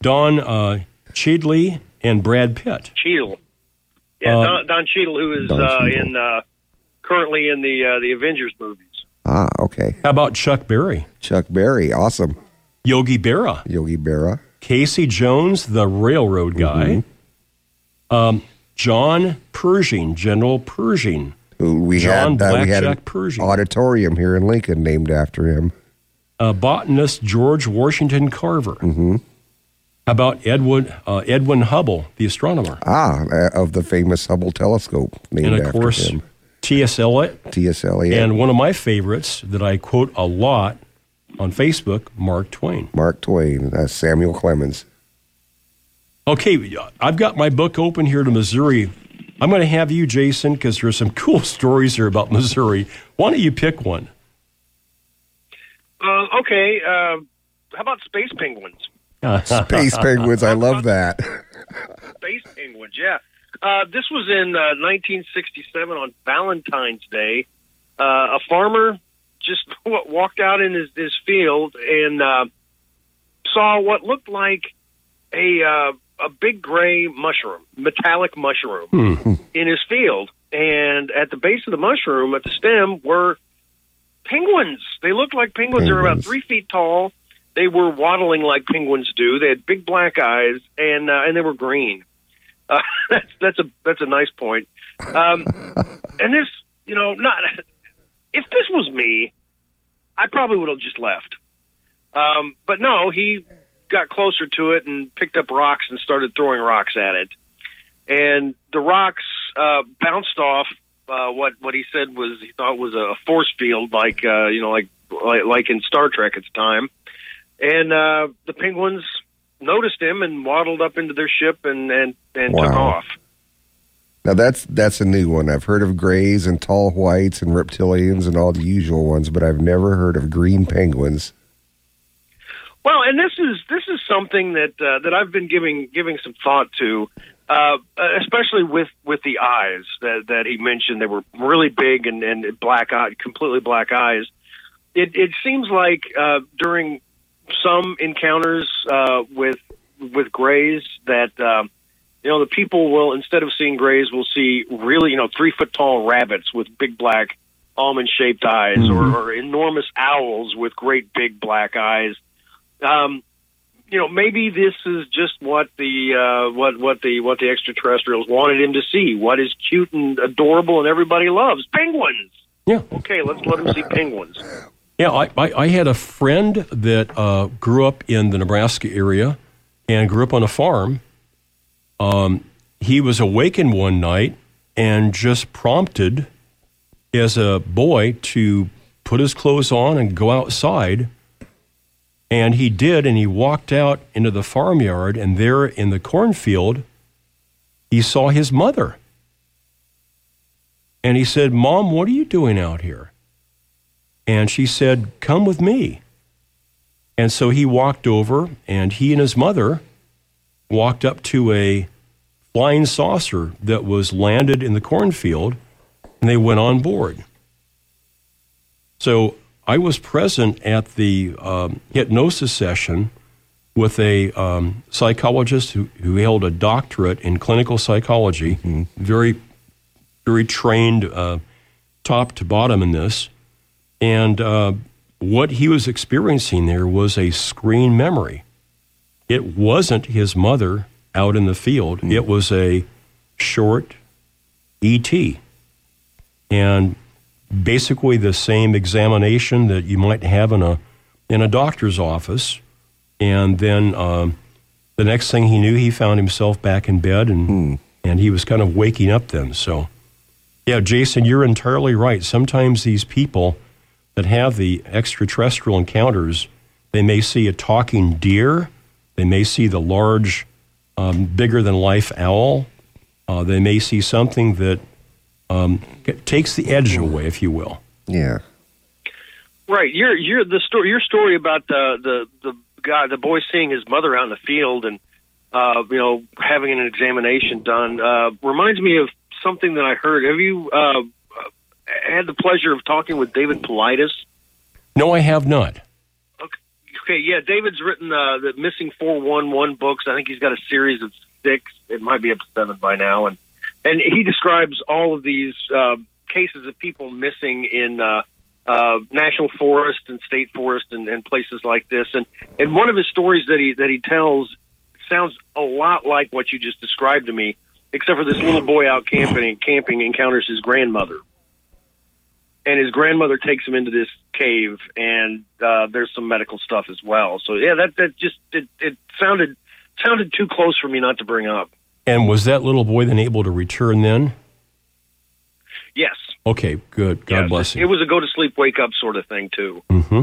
Don uh, Cheadle and Brad Pitt. Cheadle. Yeah, uh, Don, Don Cheadle, who is uh, in uh, currently in the uh, the Avengers movies. Ah, okay. How about Chuck Berry? Chuck Berry, awesome. Yogi Berra. Yogi Berra. Casey Jones, the railroad guy. Mm-hmm. Um, John Pershing, General Pershing. Who we John had, uh, we had an Pershing. auditorium here in Lincoln named after him. Uh, botanist George Washington Carver. Mm-hmm. How about Edwin uh, Edwin Hubble, the astronomer? Ah, uh, of the famous Hubble telescope, named and of after course, him. T.S. Eliot. T.S. Eliot. And one of my favorites that I quote a lot on Facebook, Mark Twain. Mark Twain, uh, Samuel Clemens. Okay, I've got my book open here to Missouri. I'm going to have you, Jason, because there's some cool stories here about Missouri. Why don't you pick one? Uh, okay. Uh, how about space penguins? space penguins. I love that. space penguins, yeah. Uh, this was in uh, 1967 on Valentine's Day. Uh, a farmer just walked out in his, his field and uh, saw what looked like a uh, a big gray mushroom, metallic mushroom, hmm. in his field. And at the base of the mushroom, at the stem, were penguins. They looked like penguins. penguins. They were about three feet tall. They were waddling like penguins do. They had big black eyes, and uh, and they were green. That's that's a that's a nice point. Um, and this, you know, not if this was me, I probably would have just left. Um, but no, he got closer to it and picked up rocks and started throwing rocks at it. And the rocks uh, bounced off uh, what what he said was he thought was a force field, like uh, you know, like, like like in Star Trek at the time. And uh, the penguins noticed him and waddled up into their ship and and, and Wow. took off. Now that's that's a new one. I've heard of grays and tall whites and reptilians and all the usual ones, but I've never heard of green penguins. Well, and this is this is something that uh, that I've been giving giving some thought to, uh, especially with with the eyes that that he mentioned. They were really big and and black eye, completely black eyes. It it seems like uh, during some encounters uh, with with grays that um, you know the people will instead of seeing grays will see really you know three foot tall rabbits with big black almond shaped eyes or, or enormous owls with great big black eyes um, you know, maybe this is just what the uh, what what the what the extraterrestrials wanted him to see. What is cute and adorable and everybody loves penguins. Yeah. Okay, let's let him see penguins. Yeah, I, I, I had a friend that uh, grew up in the Nebraska area and grew up on a farm. Um, he was awakened one night and just prompted as a boy to put his clothes on and go outside. And he did, and he walked out into the farmyard, and there in the cornfield, he saw his mother. And he said, Mom, what are you doing out here? And she said, Come with me. And so he walked over, and he and his mother walked up to a flying saucer that was landed in the cornfield, and they went on board. So I was present at the um, hypnosis session with a um, psychologist who, who held a doctorate in clinical psychology, very, very trained, uh, top to bottom in this. And uh, what he was experiencing there was a screen memory. It wasn't his mother out in the field, it was a short ET. And basically the same examination that you might have in a, in a doctor's office. And then um, the next thing he knew, he found himself back in bed and, and he was kind of waking up then. So, yeah, Jason, you're entirely right. Sometimes these people that have the extraterrestrial encounters, they may see a talking deer, they may see the large, um, bigger than life owl, uh, they may see something that um, takes the edge away, if you will. Yeah. Right. You're you're the story. Your story about the the the guy, the boy seeing his mother out in the field and uh, you know having an examination done uh, reminds me of something that I heard. Have you uh, had the pleasure of talking with David Paulides? No, I have not. Okay, yeah, David's written uh, the Missing Four One One books. I think he's got a series of six. It might be up to seven by now, and and he describes all of these uh, cases of people missing in uh, uh, national forest and state forest and, and places like this. And and one of his stories that he that he tells sounds a lot like what you just described to me, except for this little boy out camping and camping encounters his grandmother and his grandmother takes him into this cave, and uh, there's some medical stuff as well. So yeah, that that just it, it sounded sounded too close for me not to bring up. And was that little boy then able to return then? Yes, Okay, good. God yes, bless you. it was a go to sleep, wake up sort of thing too. hmm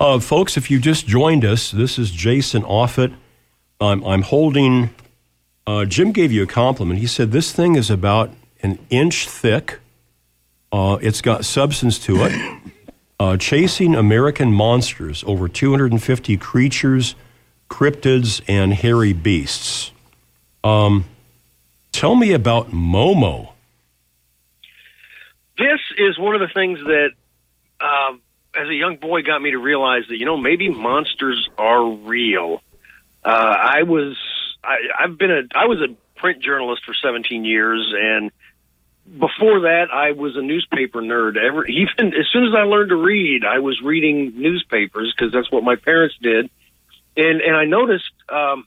Uh, folks, if you just joined us, this is Jason Offutt. I'm, I'm holding. Uh, Jim gave you a compliment. He said this thing is about an inch thick. Uh, it's got substance to it. Uh, chasing American monsters, over 250 creatures, cryptids, and hairy beasts. Um, tell me about Momo. This is one of the things that, um, as a young boy, got me to realize that you know maybe monsters are real. Uh, I was I, I've been a I was a print journalist for 17 years, and before that, I was a newspaper nerd. Ever even as soon as I learned to read, I was reading newspapers because that's what my parents did. And and I noticed um,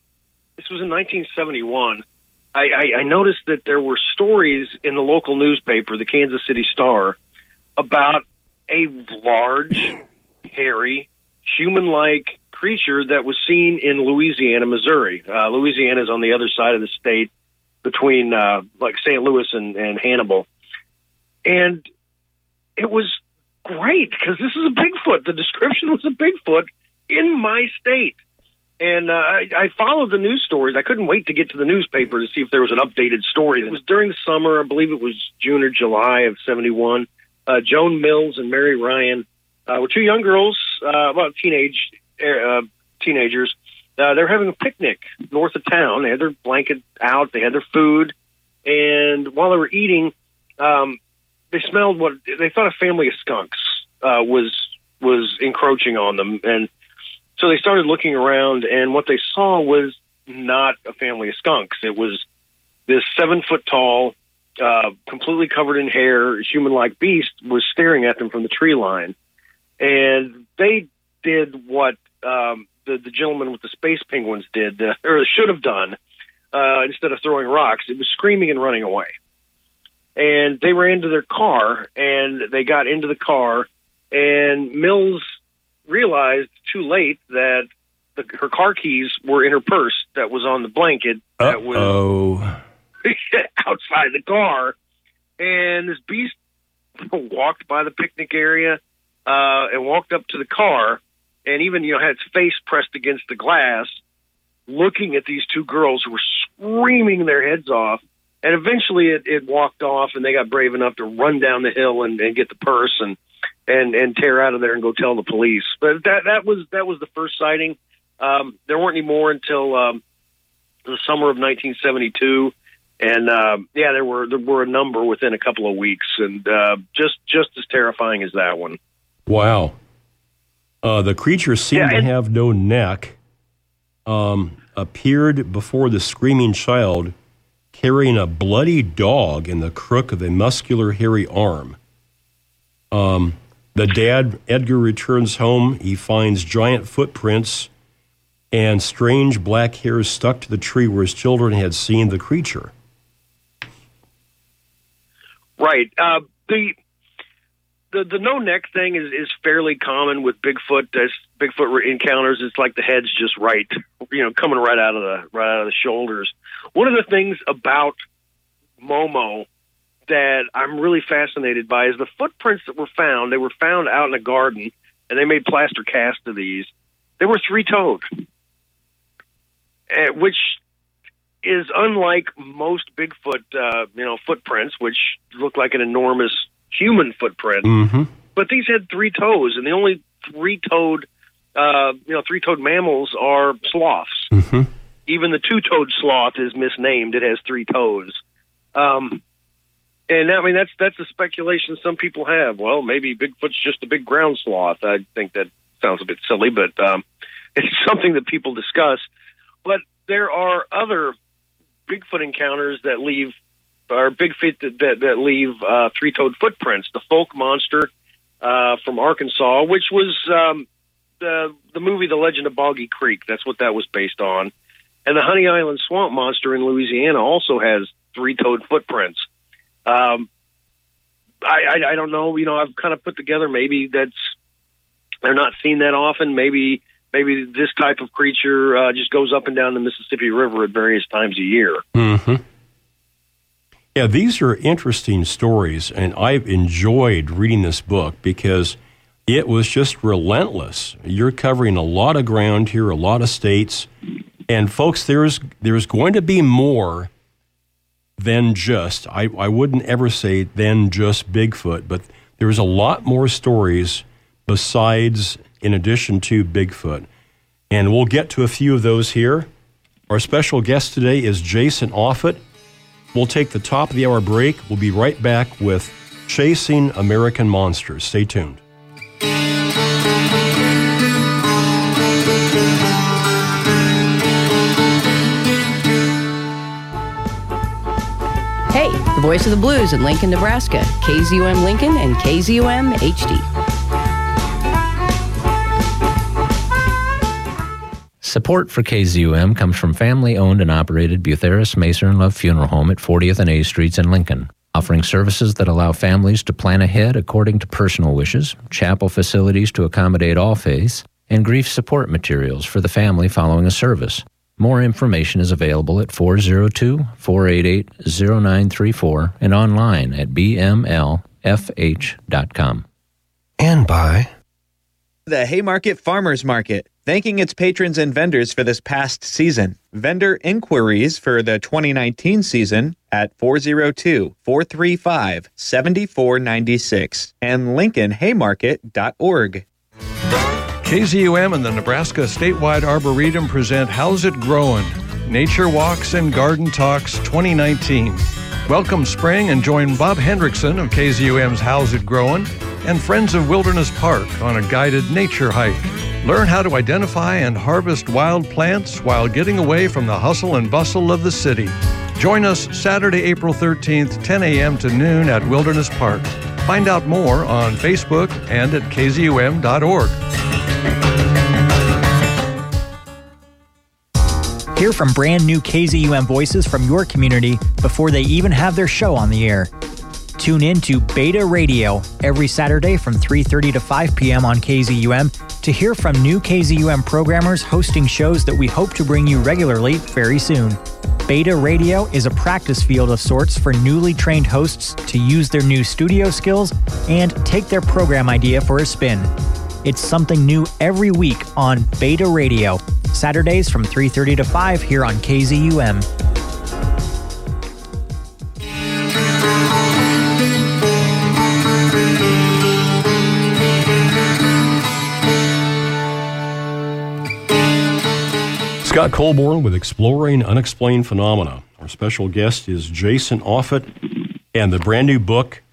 this was in 1971. I, I, I noticed that there were stories in the local newspaper, the Kansas City Star, about a large, hairy, human-like creature that was seen in Louisiana, Missouri. Uh, Louisiana is on the other side of the state between uh, like St. Louis and, and Hannibal. And it was great because this is a Bigfoot. The description was a Bigfoot in my state. And uh, I, I followed the news stories. I couldn't wait to get to the newspaper to see if there was an updated story. It was during the summer, I believe it was June or July of 71. Uh, Joan Mills and Mary Ryan uh, were two young girls, uh, about teenage uh, teenagers. Uh, they were having a picnic north of town. They had their blanket out. They had their food, and while they were eating, um, they smelled what they thought a family of skunks uh, was was encroaching on them, and so they started looking around. And what they saw was not a family of skunks. It was this seven foot tall, uh, completely covered in hair, human like beast was staring at them from the tree line, and they did what um, the, the gentleman with the space penguins did, uh, or should have done, uh, instead of throwing rocks. It was screaming and running away. And they ran to their car, and they got into the car, and Mills realized too late that the, her car keys were in her purse that was on the blanket that was Oh, outside the car, and this beast walked by the picnic area uh, and walked up to the car, and even you know had its face pressed against the glass, looking at these two girls who were screaming their heads off. And eventually, it, it walked off, and they got brave enough to run down the hill and, and get the purse and and and tear out of there and go tell the police. But that that was that was the first sighting. Um, there weren't any more until um, the summer of 1972, and um, yeah, there were there were a number within a couple of weeks, and uh, just just as terrifying as that one. wow. Uh, the creature seemed Yeah, to have no neck. Um, appeared before the screaming child, carrying a bloody dog in the crook of a muscular, hairy arm. Um, the dad, Edgar, returns home. He finds giant footprints and strange black hairs stuck to the tree where his children had seen the creature. Right. Uh, the the the no neck thing is is fairly common with Bigfoot. As Bigfoot encounters, it's like the head's just right, you know, coming right out of the right out of the shoulders. One of the things about Momo that I'm really fascinated by is the footprints that were found. They were found out in a garden, and they made plaster casts of these. They were three toed, uh, which is unlike most Bigfoot, uh, you know, footprints, which look like an enormous human footprint. Mm-hmm. But these had three toes, and the only three-toed, uh, you know, three-toed mammals are sloths. Mm-hmm. Even the two-toed sloth is misnamed; it has three toes. Um, and I mean, that's that's a speculation some people have. Well, maybe Bigfoot's just a big ground sloth. I think that sounds a bit silly, but um, it's something that people discuss. But there are other Bigfoot encounters that leave or Bigfoot that that, that leave uh, three-toed footprints. The Fouke monster uh, from Arkansas, which was um, the the movie The Legend of Boggy Creek. That's what that was based on. And the Honey Island swamp monster in Louisiana also has three-toed footprints. Um, I, I I don't know. You know, I've kind of put together maybe that's they're not seen that often. Maybe maybe this type of creature uh, just goes up and down the Mississippi River at various times a year. Mm-hmm. Yeah, these are interesting stories, and I've enjoyed reading this book because it was just relentless. You're covering a lot of ground here, a lot of states, and folks, there's there's going to be more than just I, I wouldn't ever say than just Bigfoot, but there's a lot more stories besides in addition to Bigfoot. And we'll get to a few of those here. Our special guest today is Jason Offutt. We'll take the top of the hour break. We'll be right back with Chasing American Monsters. Stay tuned. Hey, the voice of the blues in Lincoln, Nebraska. KZUM Lincoln and KZUM HD. Support for KZUM comes from family owned and operated Butherus Maser and Love Funeral Home at 40th and A Streets in Lincoln, offering services that allow families to plan ahead according to personal wishes, chapel facilities to accommodate all faiths, and grief support materials for the family following a service. More information is available at 402 488 0934 and online at bmlfh.com. And by The Haymarket Farmers Market, thanking its patrons and vendors for this past season. Vendor inquiries for the 2019 season at 402 435 7496 and LincolnHaymarket.org. KZUM and the Nebraska Statewide Arboretum present How's It Growin'? Nature Walks and Garden Talks 2019. Welcome spring and join Bob Hendrickson of KZUM's How's It Growin' and Friends of Wilderness Park on a guided nature hike. Learn how to identify and harvest wild plants while getting away from the hustle and bustle of the city. Join us Saturday, April 13th, 10 a.m. to noon at Wilderness Park. Find out more on Facebook and at kzum.org. Hear from brand new KZUM voices from your community before they even have their show on the air. Tune in to Beta Radio every Saturday from 3:30 to 5 p.m. on KZUM to hear from new KZUM programmers hosting shows that we hope to bring you regularly very soon. Beta Radio is a practice field of sorts for newly trained hosts to use their new studio skills and take their program idea for a spin. It's something new every week on Beta Radio, Saturdays from 3:30 to 5 here on KZUM. Scott Colborn with Exploring Unexplained Phenomena. Our special guest is Jason Offutt, and the brand new book,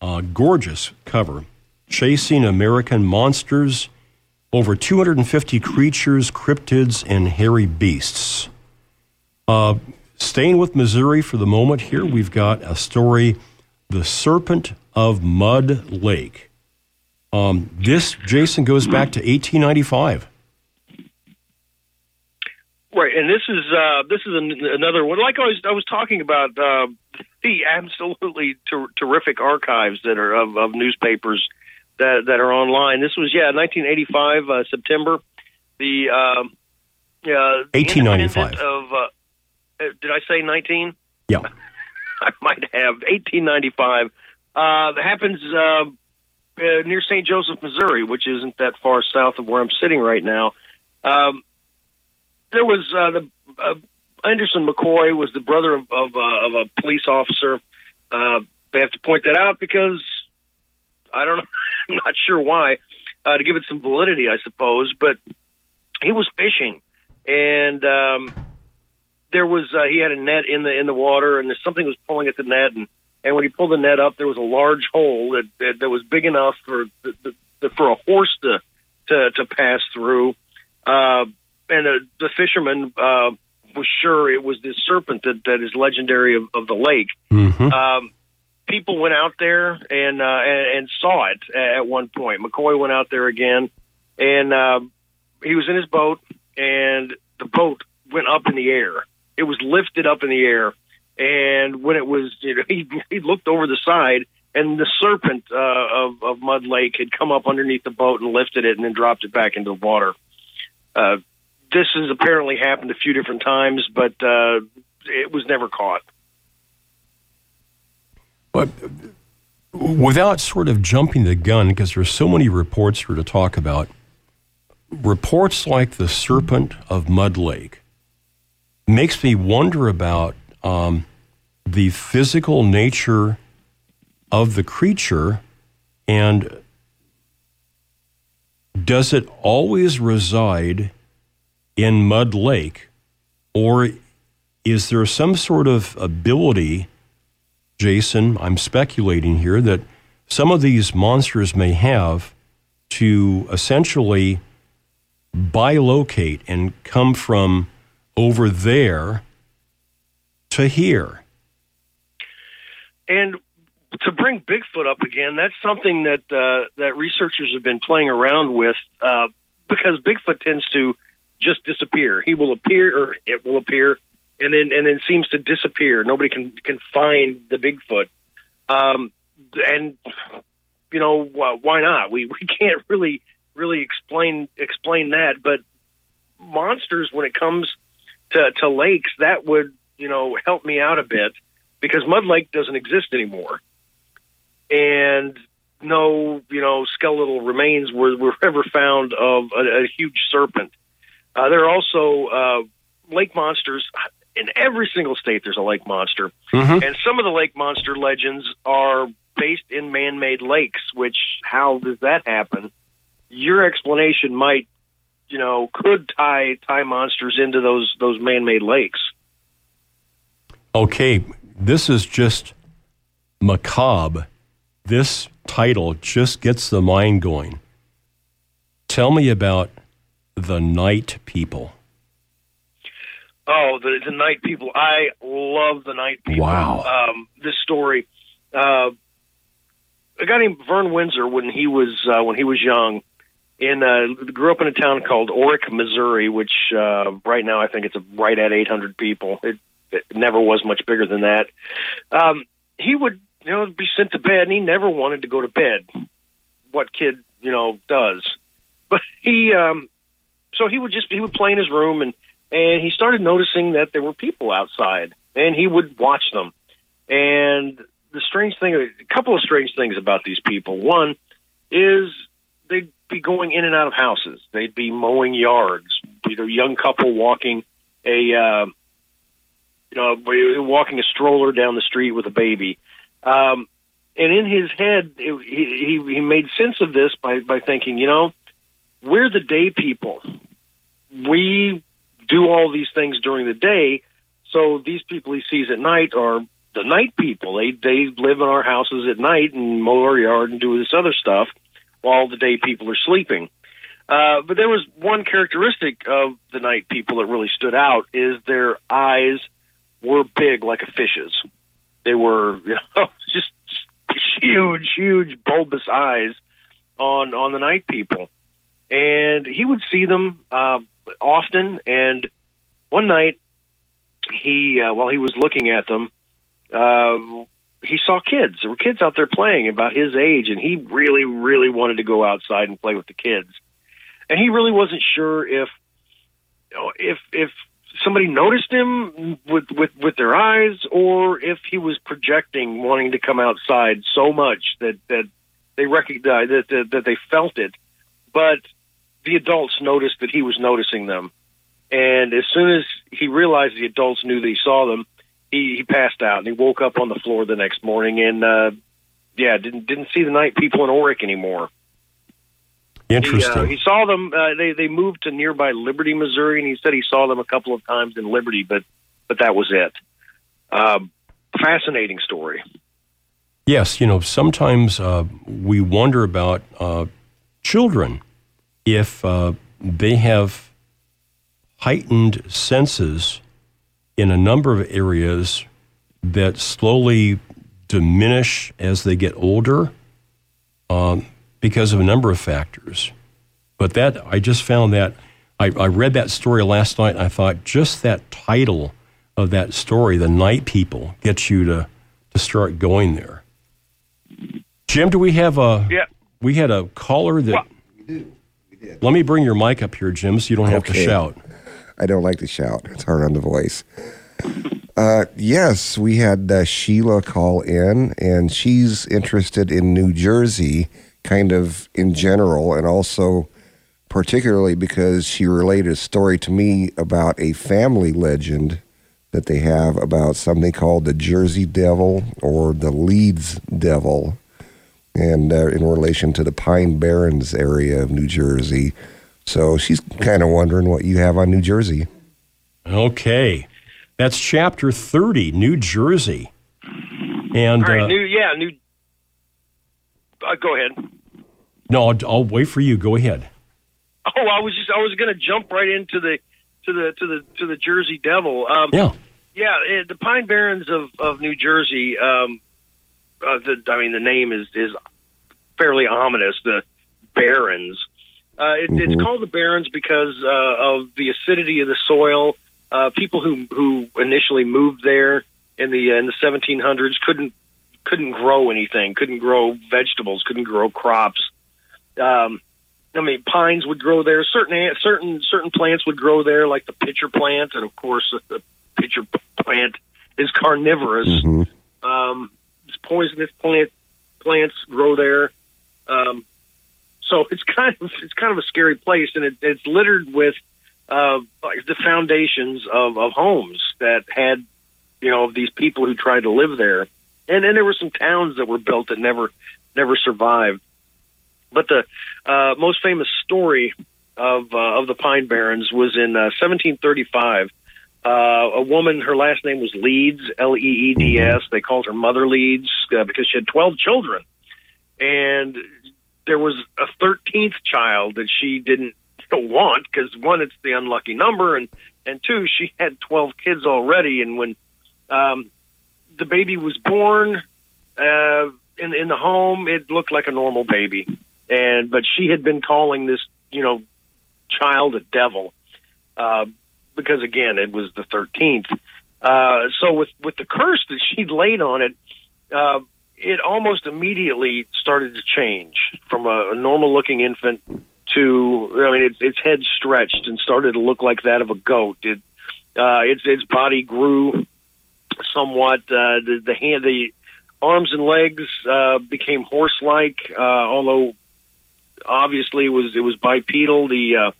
uh, gorgeous cover, Chasing American Monsters, over 250 creatures, cryptids, and hairy beasts. Uh, staying with Missouri for the moment here, we've got a story, The Serpent of Mud Lake. Um, this, Jason, goes back to 1895. Right, and this is uh, this is an, another one. Like I was, I was talking about uh, the absolutely ter- terrific archives that are of, of newspapers that that are online. This was yeah, 1985 uh, September. The um, uh, 1895 of uh, did I say 19? Yeah, I might have 1895. Uh, happens uh, uh, near St. Joseph, Missouri, which isn't that far south of where I'm sitting right now. Um, there was uh, the uh, Anderson McCoy was the brother of of, uh, of a police officer. Uh, they have to point that out because I don't know. I'm not sure why. Uh, to give it some validity, I suppose. But he was fishing, and um, there was uh, he had a net in the in the water, and something was pulling at the net, and and when he pulled the net up, there was a large hole that that, that was big enough for the, the, for a horse to to, to pass through. Uh, and uh, the fisherman uh, was sure it was this serpent that, that is legendary of, of the lake. Mm-hmm. Um, people went out there and, uh, and and saw it at one point. McCoy went out there again, and uh, he was in his boat, and the boat went up in the air. It was lifted up in the air, and when it was, you know, he he looked over the side, and the serpent uh, of of Mud Lake had come up underneath the boat and lifted it, and then dropped it back into the water. Uh, this has apparently happened a few different times, but uh, it was never caught. But without sort of jumping the gun, because there's so many reports here to talk about, reports like the Serpent of Mud Lake makes me wonder about um, the physical nature of the creature and does it always reside in Mud Lake, or is there some sort of ability, Jason? I'm speculating here that some of these monsters may have to essentially bilocate and come from over there to here. And to bring Bigfoot up again, that's something that uh, that researchers have been playing around with uh, because Bigfoot tends to just disappear. He will appear, or it will appear, and then and then seems to disappear. Nobody can can find the Bigfoot, um, and you know why not? We we can't really really explain explain that, but monsters when it comes to to lakes that would you know help me out a bit because Mud Lake doesn't exist anymore, and no you know skeletal remains were, were ever found of a, a huge serpent uh, there are also uh, lake monsters in every single state. There's a lake monster, mm-hmm. and some of the lake monster legends are based in man-made lakes. Which how does that happen? Your explanation might, you know, could tie tie monsters into those those man-made lakes. Okay, this is just macabre. This title just gets the mind going. Tell me about the night people. Oh, the, the night people! I love the night people. Wow. Um, this story, uh, a guy named Vern Windsor, when he was uh, when he was young, in uh, grew up in a town called Orrick, Missouri, which uh, right now I think it's right at 800 people. It, it never was much bigger than that. Um, he would you know, be sent to bed, and he never wanted to go to bed. What kid, you know, does? But he, um, so he would just he would play in his room, and and he started noticing that there were people outside, and he would watch them. And the strange thing, a couple of strange things about these people. One is they'd be going in and out of houses. They'd be mowing yards. You know, young couple walking a, uh, you know, walking a stroller down the street with a baby. Um, and in his head, it, he, he he made sense of this by by thinking, you know, we're the day people. We do all these things during the day, so these people he sees at night are the night people. They they live in our houses at night and mow our yard and do this other stuff while the day people are sleeping. Uh, but there was one characteristic of the night people that really stood out is their eyes were big like a fish's. They were you know, just huge, huge bulbous eyes on on the night people, and he would see them uh, often. And one night, he uh, while he was looking at them, uh, he saw kids. There were kids out there playing about his age, and he really, really wanted to go outside and play with the kids. And he really wasn't sure if, you know, if if somebody noticed him with with with their eyes, or if he was projecting, wanting to come outside so much that that they recognized that that, that they felt it. But the adults noticed that he was noticing them, and as soon as he realized the adults knew that he saw them, he, he passed out and he woke up on the floor the next morning and uh yeah didn't didn't see the night people in Orrick anymore. Interesting. He, uh, he saw them. Uh, they they moved to nearby Liberty, Missouri, and he said he saw them a couple of times in Liberty, but but that was it. Uh, fascinating story. Yes, you know sometimes uh, we wonder about uh, children if uh, they have heightened senses in a number of areas that slowly diminish as they get older um, because of a number of factors. But that, I just found that, I, I read that story last night and I thought just that title of that story, The Night People, gets you to, to start going there. Jim, do we have a, yeah. we had a caller that, let me bring your mic up here, Jim, so you don't have to shout. I don't like to shout. It's hard on the voice. Uh, yes, we had uh, Sheila call in, and she's interested in New Jersey, kind of in general, and also particularly because she related a story to me about a family legend that they have about something called the Jersey Devil or the Leeds Devil, and uh, in relation to the Pine Barrens area of New Jersey. So she's kind of wondering what you have on New Jersey. Okay. That's chapter 30, New Jersey. And All right, uh, new yeah, new. Uh, go ahead. no, I'll, I'll wait for you. Go ahead. Oh, I was just I was going to jump right into the to the to the to the Jersey Devil. Um, Yeah. yeah. eh, The Pine Barrens of of New Jersey. Um, uh, the I mean, the name is is fairly ominous. The Barrens. Uh, it, It's called the Barrens because uh, of the acidity of the soil. Uh, people who who initially moved there in the in the 1700s couldn't couldn't grow anything, couldn't grow vegetables, couldn't grow crops. Um, I mean, pines would grow there. Certain certain certain plants would grow there, like the pitcher plant, and of course, the pitcher plant is carnivorous. Um, it's poisonous plant plants grow there. Um, so it's kind of it's kind of a scary place, and it, it's littered with uh, the foundations of, of homes that had you know these people who tried to live there, and then there were some towns that were built that never never survived. But the uh, most famous story of uh, of the Pine Barrens was in uh, 1735. Uh, a woman, her last name was Leeds, L E E D S. They called her Mother Leeds uh, because she had 12 children, and there was a 13th child that she didn't want because one, it's the unlucky number, and and two, she had 12 kids already, and when um, the baby was born uh, in in the home, it looked like a normal baby, and but she had been calling this you know child a devil. Uh, because again it was the thirteenth. Uh, so with with the curse that she'd laid on it, uh, it almost immediately started to change from a, a normal looking infant to I mean its its head stretched and started to look like that of a goat. It uh, its its body grew somewhat. Uh, the the hand the arms and legs uh, became horse like, uh, although obviously it was it was bipedal. The uh,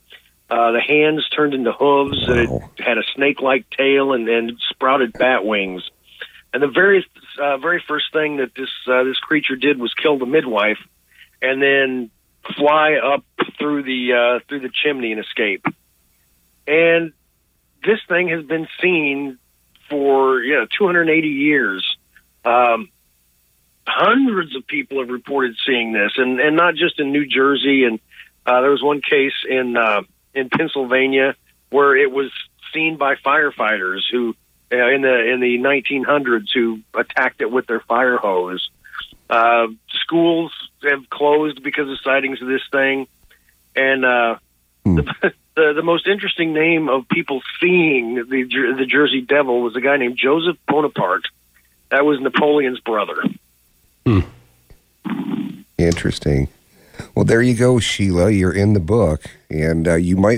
uh, the hands turned into hooves. and It had a snake like tail and, and sprouted bat wings. And the very uh, very first thing that this uh, this creature did was kill the midwife, and then fly up through the uh, through the chimney and escape. And this thing has been seen for you know 280 years. Um, hundreds of people have reported seeing this, and and not just in New Jersey. And uh, there was one case in uh, in Pennsylvania where it was seen by firefighters who uh, in the in the 1900s who attacked it with their fire hose. Uh, schools have closed because of sightings of this thing, and uh, the, the the most interesting name of people seeing the the Jersey Devil was a guy named Joseph Bonaparte. That was Napoleon's brother. Interesting. Well, there you go, Sheila. You're in the book, and uh, you might